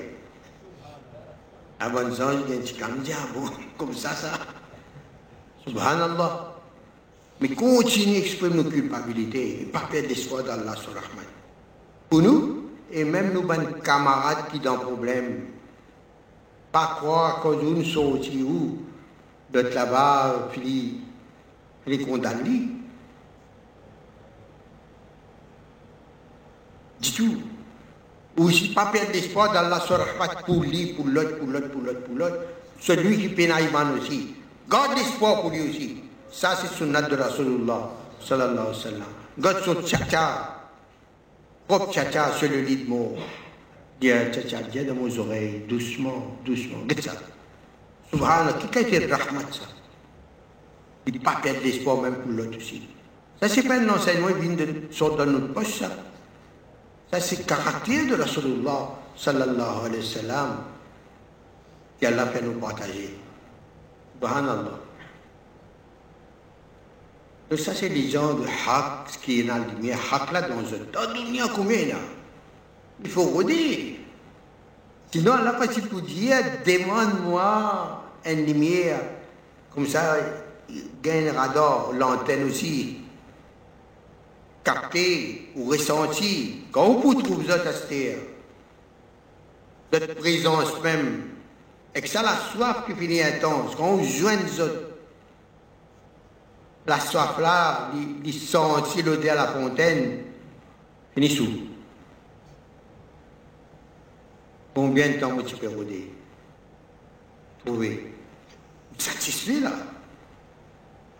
Avant ça, il y a un petit bon, comme ça, ça. Subhanallah. Mais continue à exprimer nos culpabilités et pas perdre l'espoir d'Allah sur Rahman. Pour nous, et même nos bonnes camarades qui ont un problème, pas croire que nous sommes sortis où, de là-bas, puis les condamner. Du tout. Ou si pas perdre d'espoir dans la rahmat pour lui, pour l'autre, pour l'autre, pour l'autre, pour l'autre. Celui qui peine aussi. Garde l'espoir pour lui aussi. Ça, c'est sunnat de Rasulullah, sallallahu alayhi wa sallam. Garde son tcha-tcha, propre tcha-tcha sur le lit de mort. Dis tcha-tcha, dis dans mes oreilles, doucement, doucement. Regarde ça. Subhanallah, qui a été rahmat ça Il ne pas perdre l'espoir même pour l'autre aussi. Ça, c'est pas un enseignement qui vient de sortir dans notre poche, ça. Ça, c'est le caractère de Rasulullah sallallahu alayhi wa sallam qu'Allah fait nous partager. Subhanallah. Donc ça, c'est les gens de haq, ce qui est dans la lumière, haq là dans un tas de combien là Il faut redire. Sinon, Allah pas si pour dire, demande-moi une lumière. Comme ça, il gagne radar, l'antenne aussi capté ou ressenti, quand vous trouvez cette terre, cette présence même, et que ça la soif qui finit intense, quand les autres, la soif là, il sentit l'odeur à la fontaine, fini sous. Combien de temps tu peux rôder? Trouver. Satisfait là.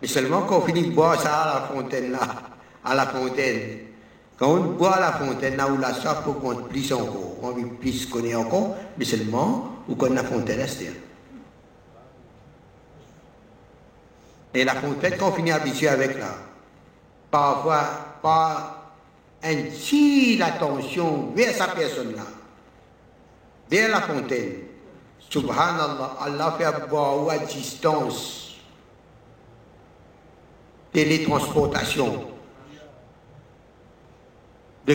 Mais seulement quand on finit de boire ça à la fontaine là, à la fontaine. Quand on boit à la fontaine là où la soif qu'on plus encore, on veut plus connaître encore, mais seulement où qu'on la fontaine c'est Et la fontaine qu'on finit habitué avec là, parfois par un petit attention vers sa personne là, vers la fontaine. Subhanallah, Allah fait boire à distance télétransportation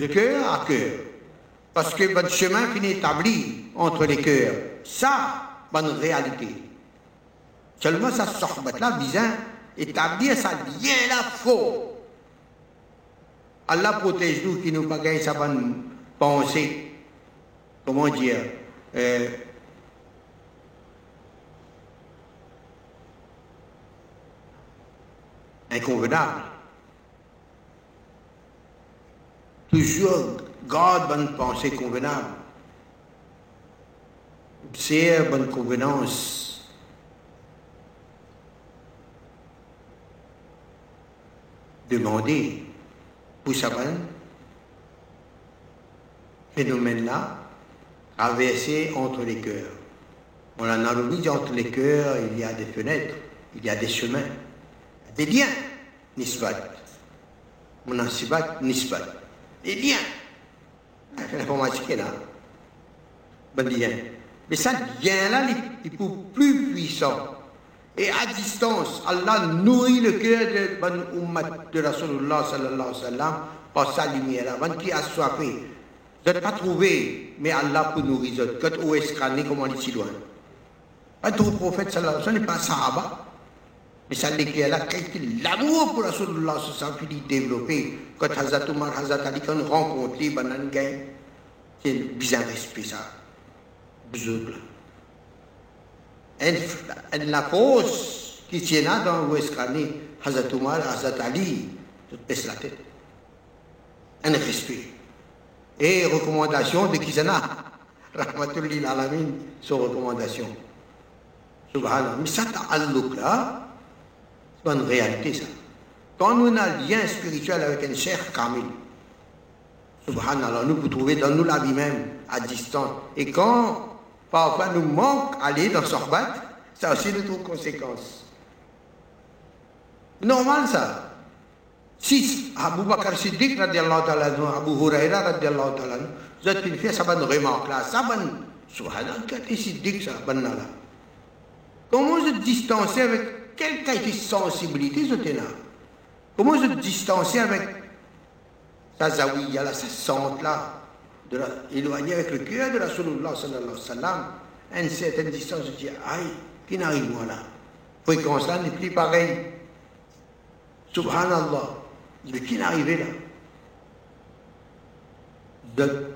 de cœur à cœur. Parce que votre chemin finit établi entre les cœurs. Ça, bonne réalité. Seulement, ça sort là, bien établir ça lien là faux. Allah protège nous qui nous gagner sa bonne pensée. Comment dire euh, inconvenable. Toujours garde bonne pensée convenable. C'est bonne convenance. Demander pour ça phénomène-là traversé entre les cœurs. On l'analogie entre les cœurs, il y a des fenêtres, il y a des chemins des liens, nisbat. Munasibat, nisbat. Des liens. L'informatique est là. Bon lien. Mais ça, lien-là, il est plus puissant. Et à distance, Allah nourrit le cœur de bon ummat de Rasulullah sallallahu alayhi wa sallam par sa lumière. Avant qui a soifé. Vous n'êtes pas trouvé, mais Allah peut nourrir. Quand vous scanné, comment il est si loin? Tout prophète sallallahu alayhi wa sallam n'est pas sahaba. Mais ça l'éclaire là, l'amour pour Rasulullah se fini développé. Quand Hazrat Umar, Hazrat Ali, quand on rencontré, Banan Gay, c'est bizarre respect ça. Bzouble. Et la cause qui tient là dans l'Ouest Khani, Hazrat Umar, Hazrat Ali, tout baisse la tête. Un respect. Et recommandation de Kizana. Rahmatullahi alamin, son recommandation. Subhanallah. Mais ça, t'as là, une réalité, ça. Quand on a un lien spirituel avec un cher Kamil, subhanallah, nous pouvons trouver dans nous la vie même, à distance. Et quand parfois nous manque aller dans Sorbat, ça aussi d'autres conséquences. Normal ça. Si Abu Bakr Siddiq radiallahu ta'ala, Abu Huraira radiallahu ta'ala, vous êtes une fait ça va une remarque là, ça va subhanallah, quand Siddiq ça, là. Comment se distancer avec quelle qualité de sensibilité ce là? Comment se distancer avec sa zawiya, là, sa sente là, de la, avec le cœur de la sallallahu sallallahu alayhi wa sallam, à une certaine distance, je dis, aïe, qui n'arrive moi là? Fréquence là n'est plus pareil. Subhanallah. Mais qui n'arrive là? De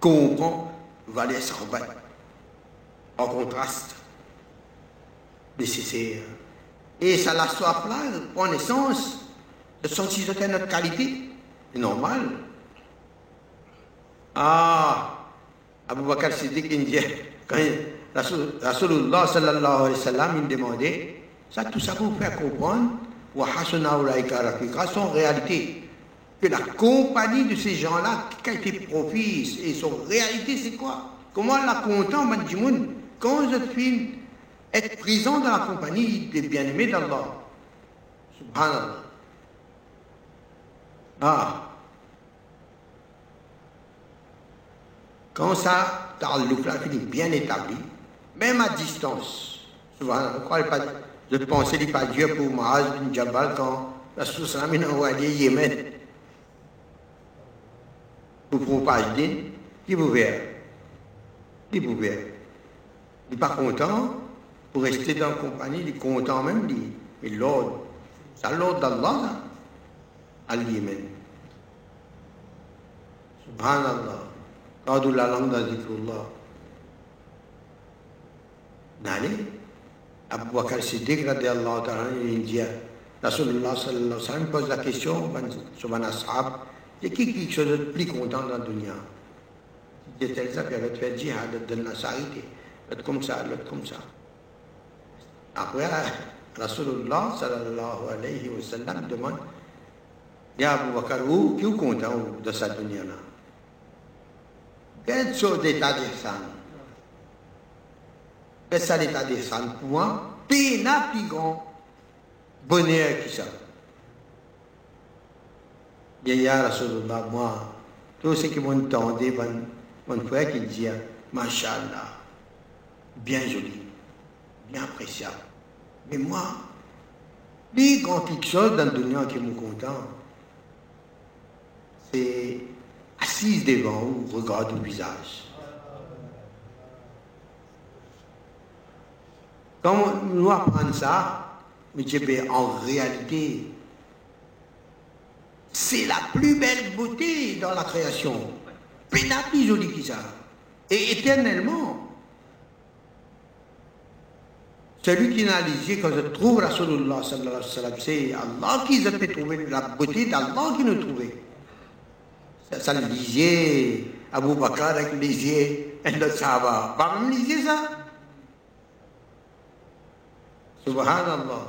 comprendre Valère Sarbat en contraste nécessaire. Et ça la soif là, prend naissance de sentir que notre qualité. C'est normal. Ah, Abu Bakr Siddiq dit, quand Rasulullah sallallahu alayhi wa sallam il demandait, ça tout ça pour faire comprendre, wa son réalité. Que la compagnie de ces gens-là, été propice, et son réalité c'est quoi? Comment la content, quand je filme être présent dans la compagnie des bien-aimés d'Allah. Subhanallah. Ah. Quand ça, le finit bien établi, même à distance, souvent, on ne croit pas de penser pas Dieu pour Maaz bin Jabal quand la source a envoyé Yémen pour propager, qui vous verra Qui vous verra Il n'est pas content pour rester dans la compagnie, est content même, lui. Mais l'ordre, c'est l'ordre d'Allah, à Yémen. Subhanallah. Bakr Siddiq, radiallahu ta'ala, il dit, Rasulullah sallallahu alayhi wa sallam pose la question sur un ashab, a qui quelque chose plus content dans la dunya? Dit avait fait djihad, de la charité, l'autre comme ça, l'autre comme ça. Après, Rasulullah sallallahu alayhi wa sallam demande, Ya Abu Bakr, où, qui est content de cette dunya-là chose d'état d'ihsan Quel est l'état d'ihsan pour moi Pena grand bonheur qui ça. Bien, ya Rasulullah, moi, tous ceux qui m'ont entendu, mon, frère qui dit, Masha'Allah, bien joli, bien appréciable. Mais moi, plus grand quelque chose dans le qui me content, c'est assise devant vous, regarde le visage. Quand nous apprenons ça, en réalité, c'est la plus belle beauté dans la création. Pénat plus joli que ça. Et éternellement. Celui qui n'a lisé, quand je trouve Rasulullah sallallahu alayhi wa sallam, c'est Allah qui a fait trouver la beauté d'Allah qui nous trouvait. Ça, ça lisait Abu Bakr avec le Sahaba. Pas même ça. Subhanallah.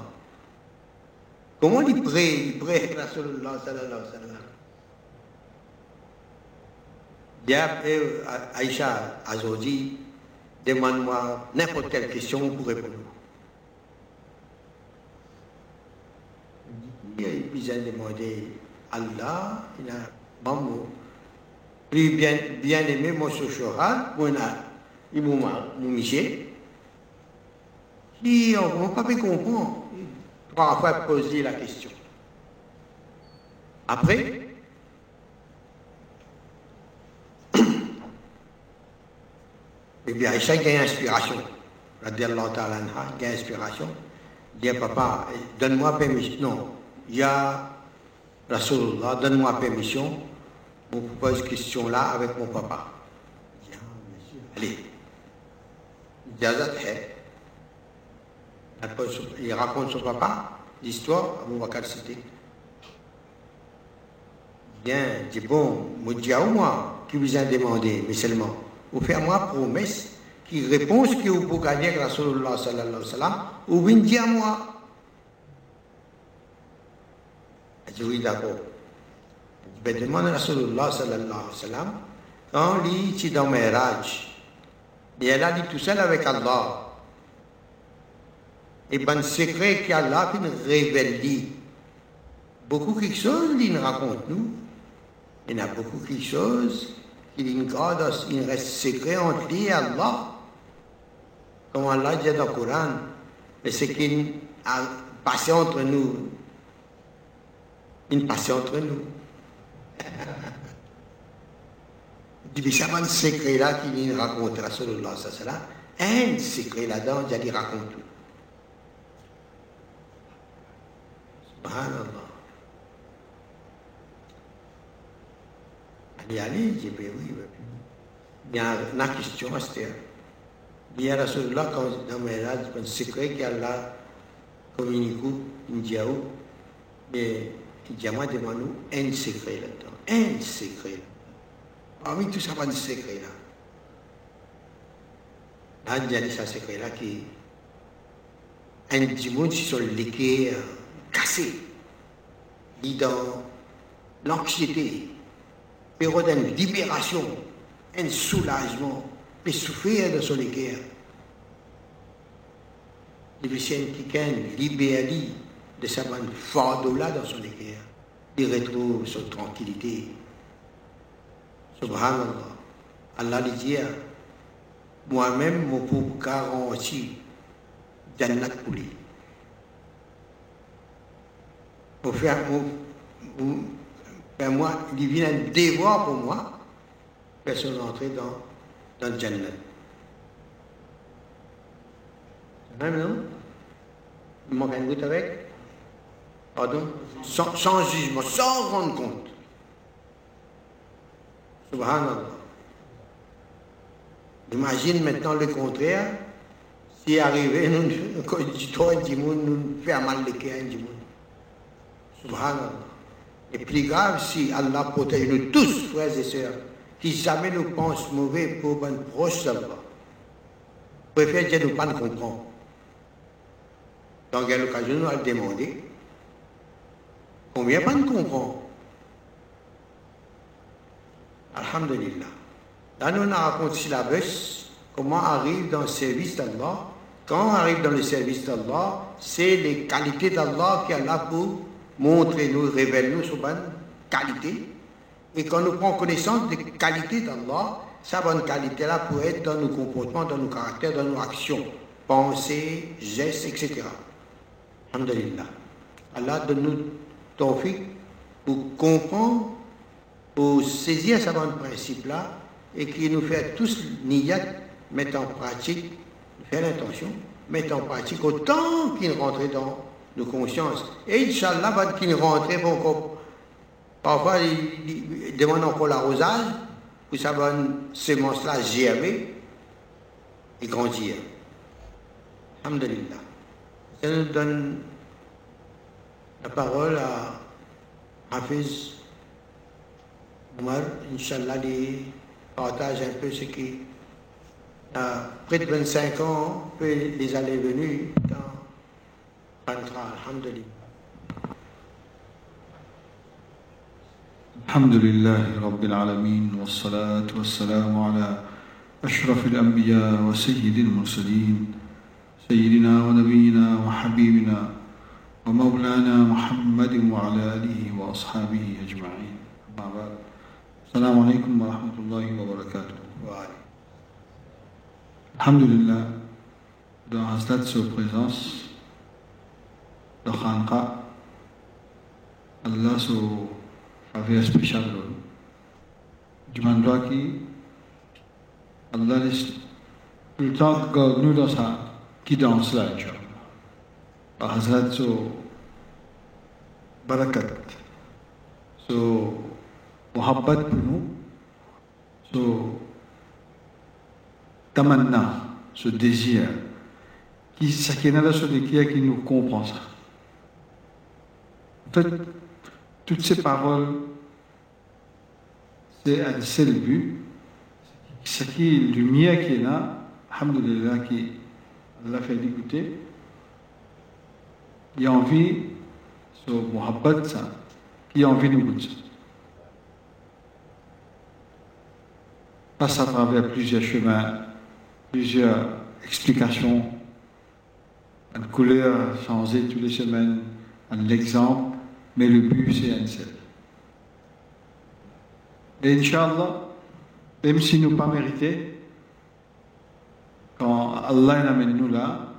Comment il prie Il prie Rasulullah sallallahu alayhi wa sallam? Et Aïcha Azodi, demande-moi n'importe quelle question pour répondre. Il a besoin de demander Allah, il a mot. Lui bien, bien aimé mon sochoral, il a il m'a mis. Il on ne peut pas comprendre trois fois poser la question. Après, [COUGHS] et bien Aïcha gagne inspiration. Radiallahu ta'ala gagne inspiration. Dit papa, donne-moi permission. Non, il y a Rasulullah, donne-moi permission pour poser cette question-là avec mon papa. Allez. Jazat est. Il raconte son papa, l'histoire, Abou Bakr Cité. Bien, dit bon, me moi, qui vous a demandé, mais seulement, vous faites moi promesse, qui répond ce que vous pouvez gagner à Allah sallallahu alayhi wa sallam, ou vous dire moi. Elle dit Je vais demander à Rasulullah sallallahu alayhi wa sallam, quand il est dans Miraj, et elle a dit tout seul avec Allah, et ben secret qu'Allah qui révèle beaucoup quelque chose il nous raconte nous il y a beaucoup quelque chose qui nous garde il reste secret entre lui et Allah. Comme Allah dit dans le Coran mais ce qui a passé entre nous il passé entre nous. [LAUGHS] Du ça un secret là qui nous raconte Rasulullah sallallahu un secret là-dedans il raconte tout. Subhanallah. Ali Ali dit, ben oui, il y a une question, c'est il y a Rasulullah quand dans mes rêves, un secret qu'Allah communique, il dit, mais dit, moi, demande-nous un secret là-dedans, un secret. Parmi tout ça, pas un secret là. Là, il y a des secrets là qui, un dimanche, ils sont liqués, cassé, dit dans l'anxiété, période d'une libération, un soulagement, peut souffrir de son guerre. Les victimes qui libéré de sa fardeau-là dans son guerre, il retrouve sa tranquillité. Subhanallah. Allah lui dit, moi-même, mon pauvre garanti, Jannat pour lui pour faire, pour, moi, il vient un devoir pour moi, personne n'entrer dans, dans le Jannah. Même non? Il manque un goutte avec? Sans, sans jugement, sans rendre compte. Subhanallah. Imagine maintenant le contraire. Si arrivé, nous, nous, faire mal le cœur, Subhanallah. Et plus grave si Allah protège nous tous, frères et sœurs, qui jamais nous pensent mauvais pour un proche d'Allah. Préfère dire nous pas nous comprendre. Donc, à l'occasion, nous allons demander combien pas nous comprendre. Alhamdulillah. Là, nous, on la bus, comment arrive dans le service d'Allah. Quand on arrive dans le service d'Allah, c'est les qualités d'Allah qui est là pour montrer nous, révéler nous sur bonne qualité. Et quand nous prenons connaissance des qualités d'Allah, sa bonne qualité-là pour être dans nos comportements, dans nos caractères, dans nos actions, pensées, gestes, etc. Alhamdulillah. Allah donne-nous tawfiq pour comprendre, pour saisir ce bon principe-là et qui nous fait tous niyat, mettre en pratique, faire l'intention, mettre en pratique autant qu'il rentre dans nos consciences. Et Inch'Allah, qu'il rentre, encore, parfois il, demande encore l'arrosage pour sa bonne semence-là germer et grandir. Alhamdulillah. Ça nous donne la parole à Hafiz Omar, Inch'Allah, il partage un peu ce qui, a près de 25 ans, peut les aller venus dans Pantra, Alhamdulillah. الحمد لله رب العالمين والصلاة والسلام على أشرف الأنبياء وسيد المرسلين سيدنا ونبينا وحبيبنا ومولانا محمد وعلى آله وأصحابه أجمعين. السلام عليكم ورحمة الله وبركاته. وعلي. الحمد لله دون هستات سو بريزانس دخانقا الله سو فافيا سبيشال رول جمان دواكي الله لست تلتاق قد نودا سا كي دانس لا اجرام Hazrat barakat. So mohabbat pour so tamanna ce désir. Qui sakina sur les qui nous comprend ça. En fait toutes ces paroles c'est seul but. Ce qui lumière qui est là. Alhamdulillah qui Allah fait écouter il a envie, ce muhabbat, ça, qui a envie de nous Passe à travers plusieurs chemins, plusieurs explications, une couleur changée toutes les semaines, un exemple, mais le but c'est un seul. Et Inch'Allah, même si nous pas mérité, quand Allah nous là,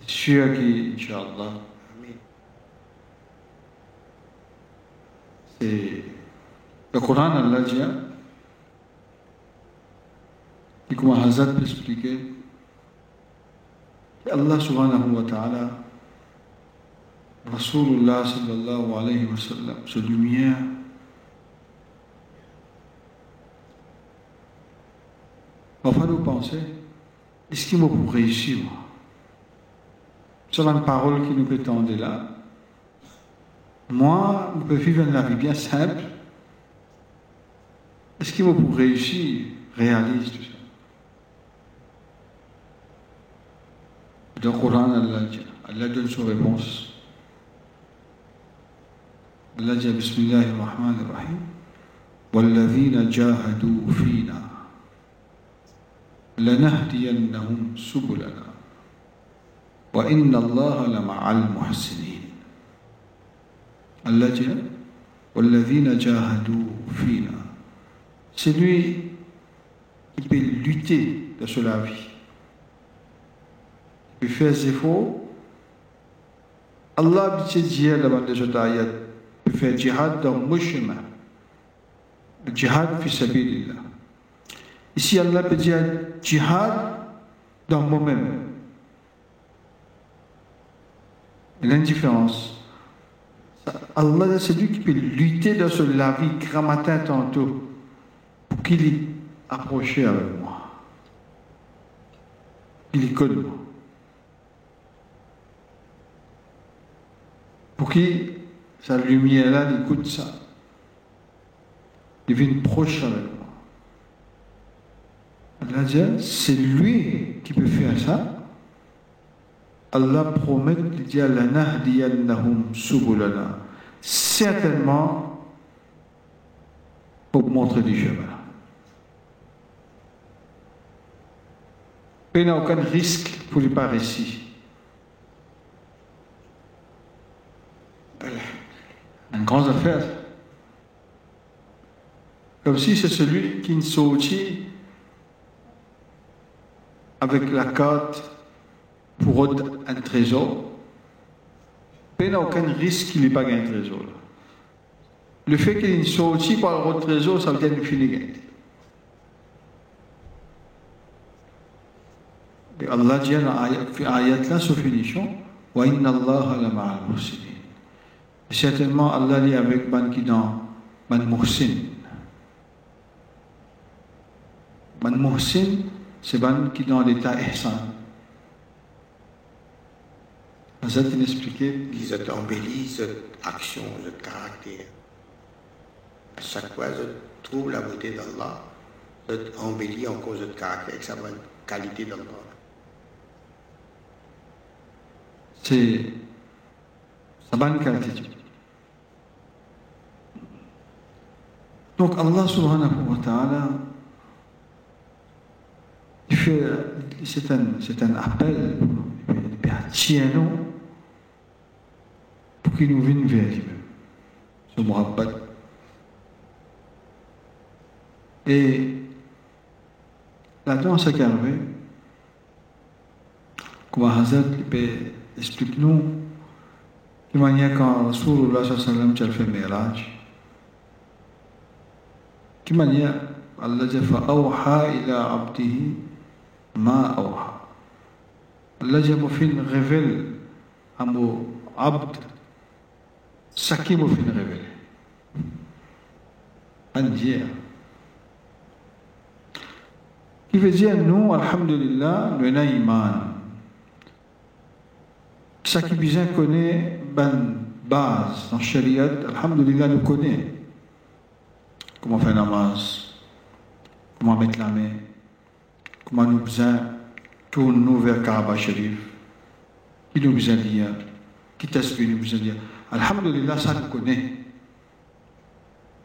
c'est sûr qu'Inch'Allah, Et le Coran, Allah dit, et comme Hazrat peut expliquer, Allah subhanahu wa ta'ala, Rasulullah sallallahu alayhi wa sallam, ce lumière, va nous penser, est-ce qu'il m'a pour réussir, C'est une parole qui nous tendre là. Moi, je peux vivre une vie bien simple. Est-ce qu'il va pour réussir réalise tout ça Dans le Coran, Allah donne son réponse. Allah dit Bismillah ar-Rahman ar-Rahim والذين جاهدوا فينا لنهدينهم سبلنا وإن الله لمع المحسنين Allah dit C'est lui qui peut lutter dans la vie. Il fait des efforts. Allah dit dire dans les ayat, il fait jihad dans le chemin. Le jihad fi sabilillah. Ici Allah peut dire jihad dans moi-même. L'indifférence. Allah, c'est lui qui peut lutter dans ce la vie grand matin tantôt pour qu'il approche avec moi. Il y connaît moi. Pour qu'il sa lumière-là, il écoute ça. Il vient proche avec moi. Allah dit, c'est lui qui peut faire ça. Allah promet de dire certainement pour montrer du chemin. Il n'y a aucun risque pour lui par ici. Une grande affaire. Comme si c'est celui qui ne sortit avec la carte pour un trésor. Il n'y a aucun risque qu'il n'ait pas gagné un trésor. Le fait qu'il ne sorti par le trésor, ça veut dire qu'il finit gagné. Et Allah dit dans l'ayat là, sous finition, Wa inna Allah la ma'al muhsinin. Certainement, Allah dit avec ban qui dans ban muhsin. Ban muhsin, c'est ban qui dans l'état ihsan. Vous êtes inexpliqué Ils ont embelli cette action, ce caractère. À chaque fois, je trouve la beauté d'Allah, je embellis encore ce caractère avec sa bonne qualité d'Allah. C'est sa bonne qualité. Donc Allah subhanahu wa ta'ala, c'est un, c'est un appel, tiens-nous qui nous vient Kiliwin vyelim. Şu muhabbet. Et là-dedans, c'est qu'arrivé. Comme Hazrat explique-nous de manière quand Rasulullah sallam a fait Miraj. De manière, Allah dit Fa'awha ila abdihi ma awha. Allah dit Mufin révèle à mon abd ce qui m'a fait révéler. Un dire. Qui veut dire, nous, Alhamdulillah, nous avons iman. Besoin connaît ben base dans Shariat, Alhamdulillah, nous connaît. Comment faire namaz, comment mettre la main, comment nous besoin tourner vers Kaaba Sharif, qui nous besoin dire, qui t'aspire nous besoin dire? Alhamdulillah, ça nous connaît.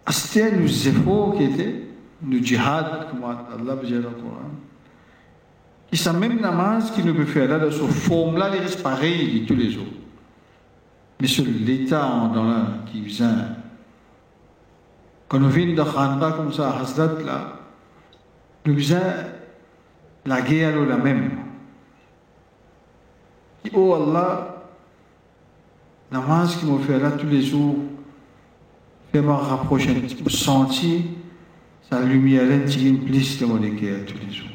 C'était nos efforts qui étaient, nos djihad, comme Allah dire dans le Coran. Et c'est même namaz qui nous peut faire là, dans cette forme-là, il reste pareil de tous les autres. Mais sur l'état dans la, qui vient, quand nous venons de Khanba comme ça, à Hasdat, là, nous vient la guerre la même. oh Allah, namaz qui me fait là tous les jours, fait me rapprocher peu, sentir sa lumière intime plus de mon cœur tous les jours.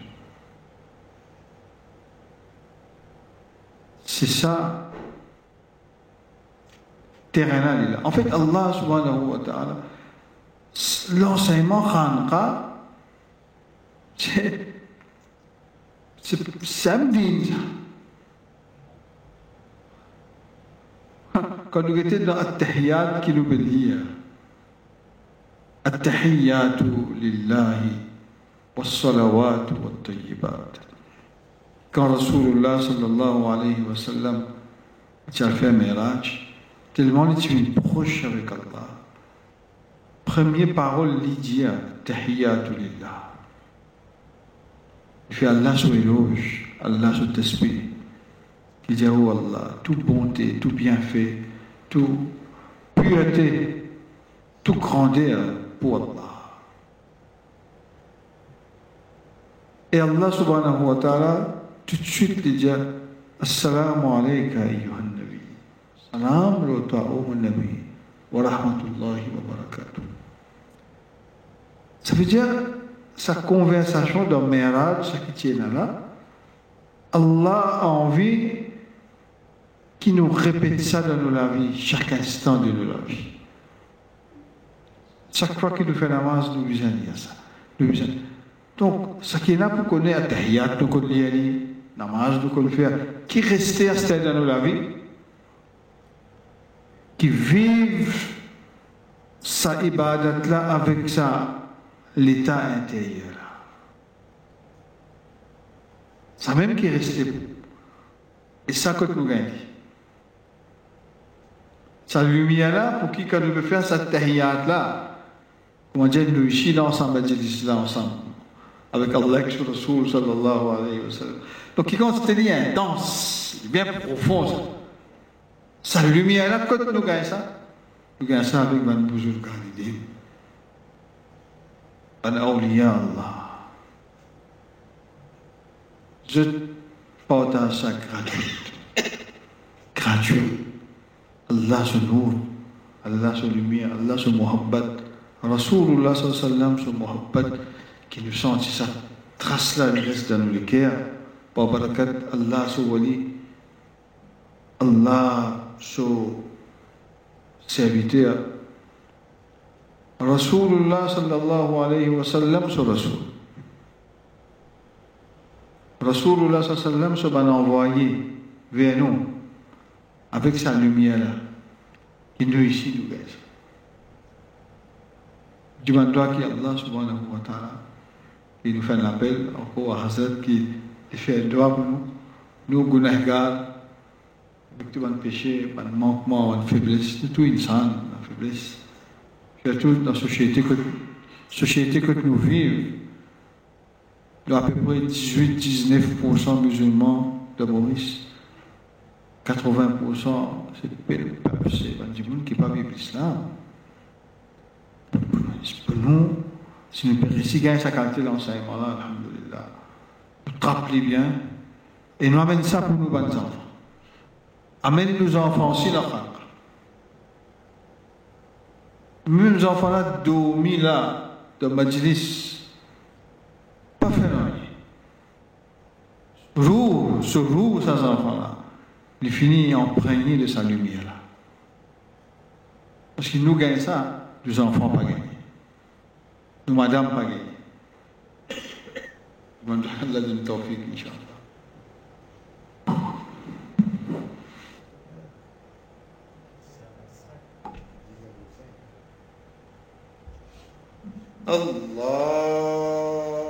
C'est ça, terrain En fait, Allah subhanahu wa ta'ala, l'enseignement khanqa, c'est, c'est un digne. quand nous étions dans At-Tahiyyat qui nous veut dire At-Tahiyyatu lillahi was-salawatu wat-tayyibat. Quand Rasulullah sallallahu alayhi wa sallam a fait Miraj, tellement il était proche avec Allah. Première parole, il dit Tahiyyatu lillah. Il fait Allah sur éloge, Allah sur t'esprit. Il dit, oh Allah, toute bonté, tout bienfait, tout pureté, tout grandeur pour Allah. Et Allah subhanahu wa ta'ala, tout de suite, il dit Assalamu alayka. Wa rahmatullahi wa barakatuh. Ça veut dire, sa conversation dans Miraj, ce qui tient là, Allah a envie qui nous répète ça dans nos vie, chaque instant de nos vie. Chaque fois qu'il nous fait l'avance, nous besoin dire ça. Nous. Donc, ce qui est là pour connaître Tahiyat, nous connaître Namaz, nous connaître qui restait à ce dans nos vie, qui vivent sa ibadat là avec sa l'état intérieur. Ça même qui est resté. Et ça que nous gagnons. Sa lumière là, pour qui nous peut faire cette tahiyat là, comment dire, nous ici là ensemble, avec Allah et Rasul sallallahu alayhi wa sallam. Donc, qui compte, c'est lien intense, bien profond. Ça. Sa lumière là, quand nous gagnons ça, nous gagnons ça avec Ban Bouzoul Khalidin. Ban Awliya Allah. Je partage ça gratuit. Gratuit. الله سے نور اللہ سے لمیہ الله سے محبت رسول اللہ صلی اللہ علیہ وسلم سے محبت کہ نو سانچی سا تخصلہ نیس دنو لکیا ببرکت اللہ سے ولی؟ اللہ سے سیبیتیا رسول اللہ صلی اللہ علیہ وسلم سے رسول؟ رسول اللہ صلی اللہ علیہ وسلم سے بنا ہوائی وینوں avec sa lumière là, ici nous baisse. Demande-toi qui Allah subhanahu wa ta'ala, qui nous fait un appel encore à Hazrat, qui fait un doigt pour nous, nous, gunahgar, victime de péché, de manquement, de faiblesse, tout insan, de faiblesse. Surtout dans la société que, société que nous vivons, il y a à peu près 18-19% musulmans de Maurice. 80% c'est le peuple, c'est du monde qui pas vivre l'islam. Pour nous, si nous pouvons sa qualité l'enseignement là, alhamdoulilah, nous rappelez bien, et nous amène ça pour nos bonnes enfants. Amène nos enfants aussi la fin. Même nos enfants là, dormi là, de Majlis, pas faire rien. Roux, ce roux, ces enfants-là il finit imprégné de sa lumière. là. Parce que nous gagnons ça, nos enfants pas gagné. Nos madames pas gagné. [LAUGHS] Allah. Allah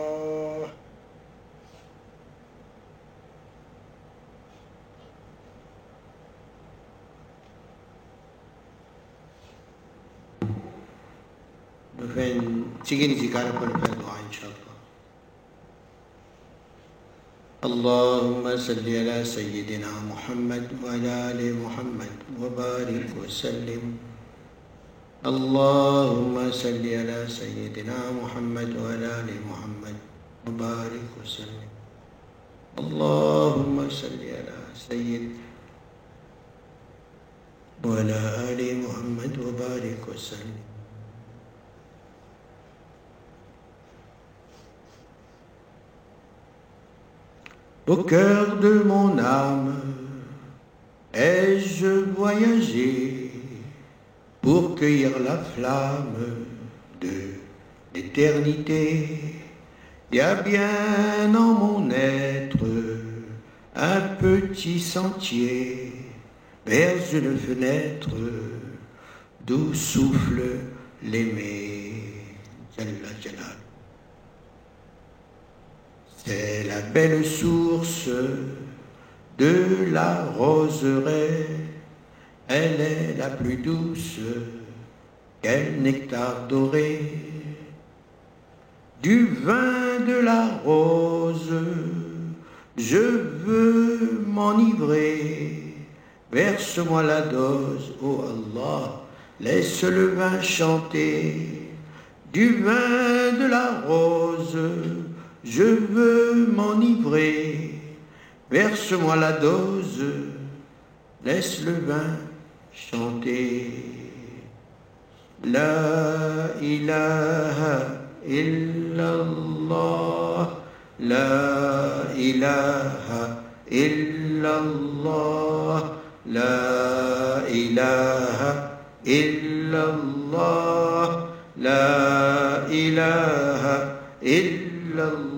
تيجي ذكر كل في الدعاء إن شاء الله اللهم صل على سيدنا محمد وعلى آل محمد وبارك وسلم اللهم صل على سيدنا محمد وعلى آل محمد وبارك وسلم اللهم صل على سيد وعلى آل محمد وبارك وسلم Au cœur de mon âme, ai-je voyagé pour cueillir la flamme de l'éternité? Il y a bien en mon être un petit sentier vers une fenêtre d'où souffle l'aimé. C'est la belle source de la roseraie, elle est la plus douce, quel nectar doré. Du vin de la rose, je veux m'enivrer, verse-moi la dose, ô Allah, laisse le vin chanter. Du vin de la rose, je veux m'enivrer, verse-moi la dose, laisse le vin chanter. La ilaha illallah, la ilaha illallah, la ilaha illallah, la ilaha illallah,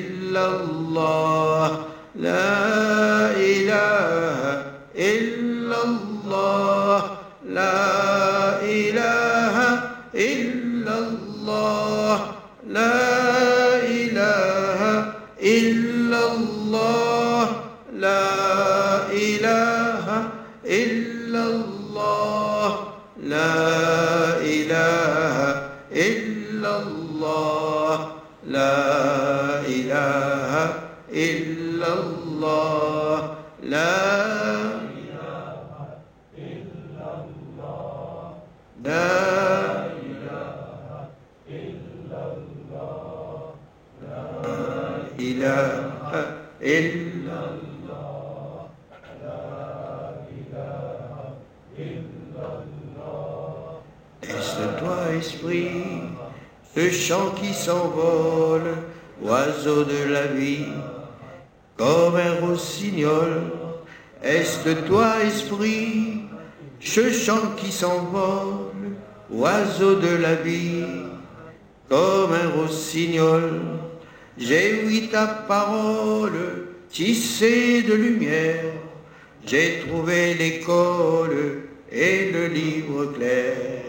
Est-toi, esprit, ce chant qui s'envole, oiseau de la vie, comme un rossignol. J'ai ouï ta parole, tissée de lumière, j'ai trouvé l'école et le livre clair.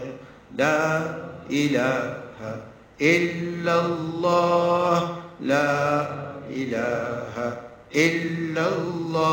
La ilaha illallah, la ilaha illallah,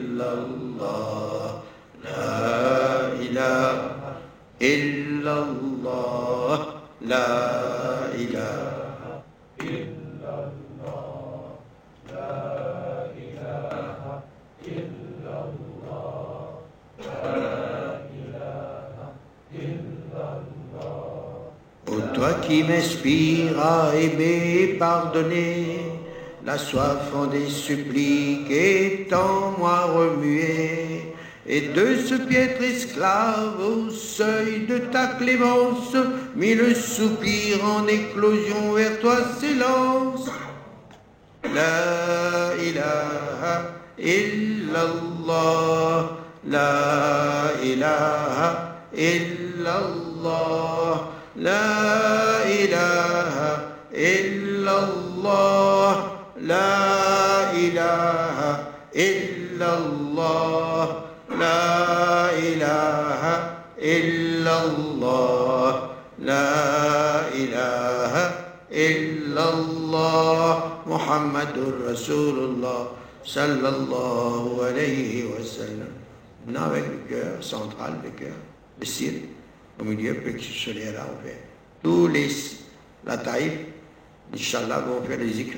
Îllallah, la ilaha, Îllallah, la ilaha, Îllallah, la ilaha, Îllallah. Ô toi qui m'inspires à aimer et pardonner, la soif en des suppliques est en moi remuée et de ce piètre esclave au seuil de ta clémence, mille soupirs en éclosion vers toi s'élancent. La ilaha illallah, la ilaha illallah, la ilaha illallah, la ilaha illallah, لا إله إلا الله لا إله إلا الله محمد رسول الله صلى الله عليه وسلم Navek gör, santral gör, besir au milieu petit solaire à ouvert. Tous les, la taille, Inch'Allah, vont faire les zikr.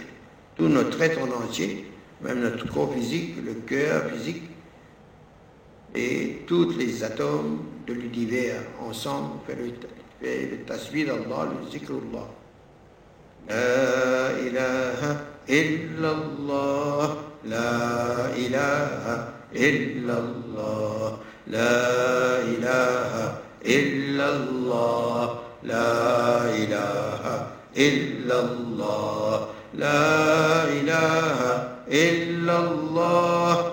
Tout notre être en entier, même notre corps physique, le cœur physique, et tous les atomes de l'univers ensemble fait le tasbih d'Allah, le zikrullah. La ilaha illallah, la ilaha illallah, la ilaha illallah, la ilaha illallah, la ilaha illallah.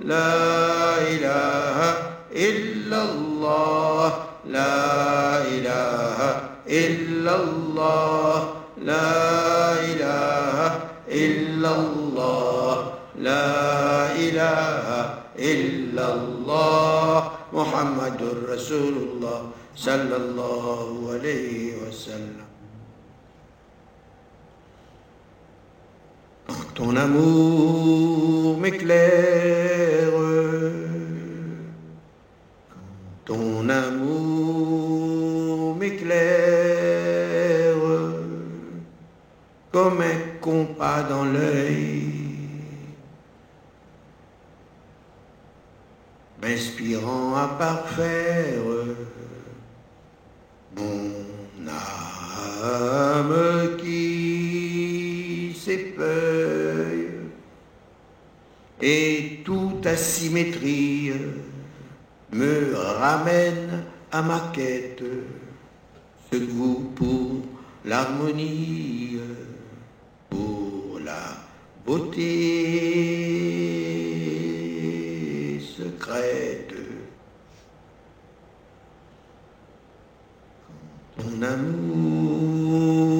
لا إله إلا الله. لا إله إلا الله. لا إله إلا الله. لا إله إلا الله. محمد رسول الله صلى الله عليه وسلم. ton amour m'éclaire, quand ton amour m'éclaire, comme un compas dans l'œil, m'inspirant à parfaire mon âme qui s'épeuille et toute asymétrie me ramène à ma quête, ce goût pour l'harmonie, pour la beauté secrète. Ton amour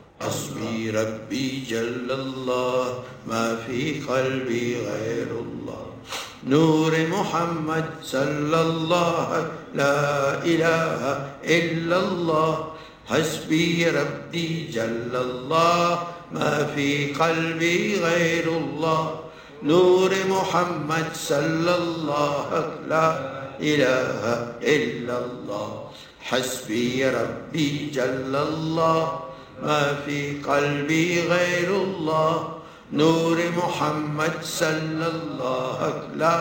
حسبي ربي جل الله ما في قلبي غير الله. نور محمد صلى الله لا إله إلا الله. حسبي ربي جل الله ما في قلبي غير الله. نور محمد صلى الله لا إله إلا الله. حسبي ربي جل الله ما في قلبي غير الله. نور محمد صلى الله لا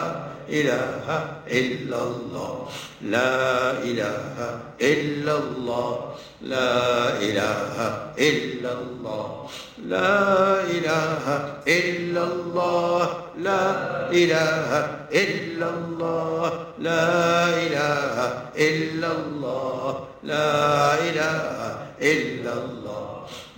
إله إلا الله. لا إله إلا الله. لا إله إلا الله. لا إله إلا الله. لا إله إلا الله. لا إله إلا الله. لا إله إلا الله.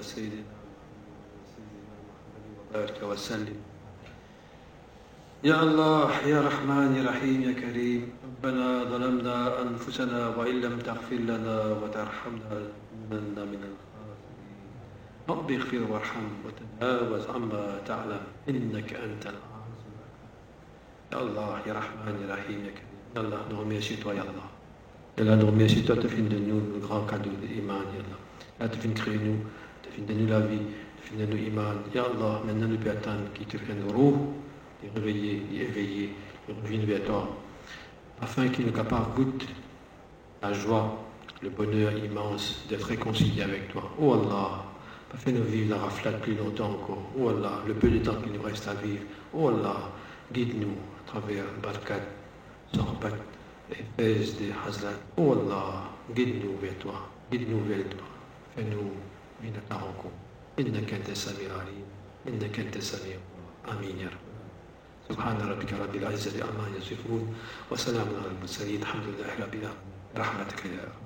سيدنا وسلم. يا الله يا رحمن يا رحيم يا كريم ربنا ظلمنا أنفسنا وإن لم تغفر لنا وترحمنا لنكونن من الخاسرين. رب اغفر وارحم وتجاوز عما تعلم إنك أنت العزيز. يا الله يا رحمن يا رحيم يا كريم. يا الله toi يا الله. يا الله nous le grand cadeau de l'Iman يا الله. Là, tu viens de créer nous, tu viens de donner la vie, tu viens de nous iman. Ya Allah, maintenant nous attendre qu'il te vienne nos roues, les réveiller, les éveiller, les revenir vers toi, afin qu'il nous capable goûte la joie, le bonheur immense d'être réconcilié avec toi. Oh Allah, fais-nous vivre la raflade plus longtemps encore. Oh Allah, le peu de temps qu'il nous reste à vivre. Oh Allah, guide-nous à travers Barkat, Sorbat, et Fez de Hazrat. Oh Allah, guide-nous vers toi, guide-nous vers toi. فإنه من نراكم إنك أنت السميع العليم. إنك أنت السميع آمين يا رب. سبحان ربك رب العزة عما يصفون وسلام على المرسلين. الحمد لله رب العالمين. رحمتك يا رب.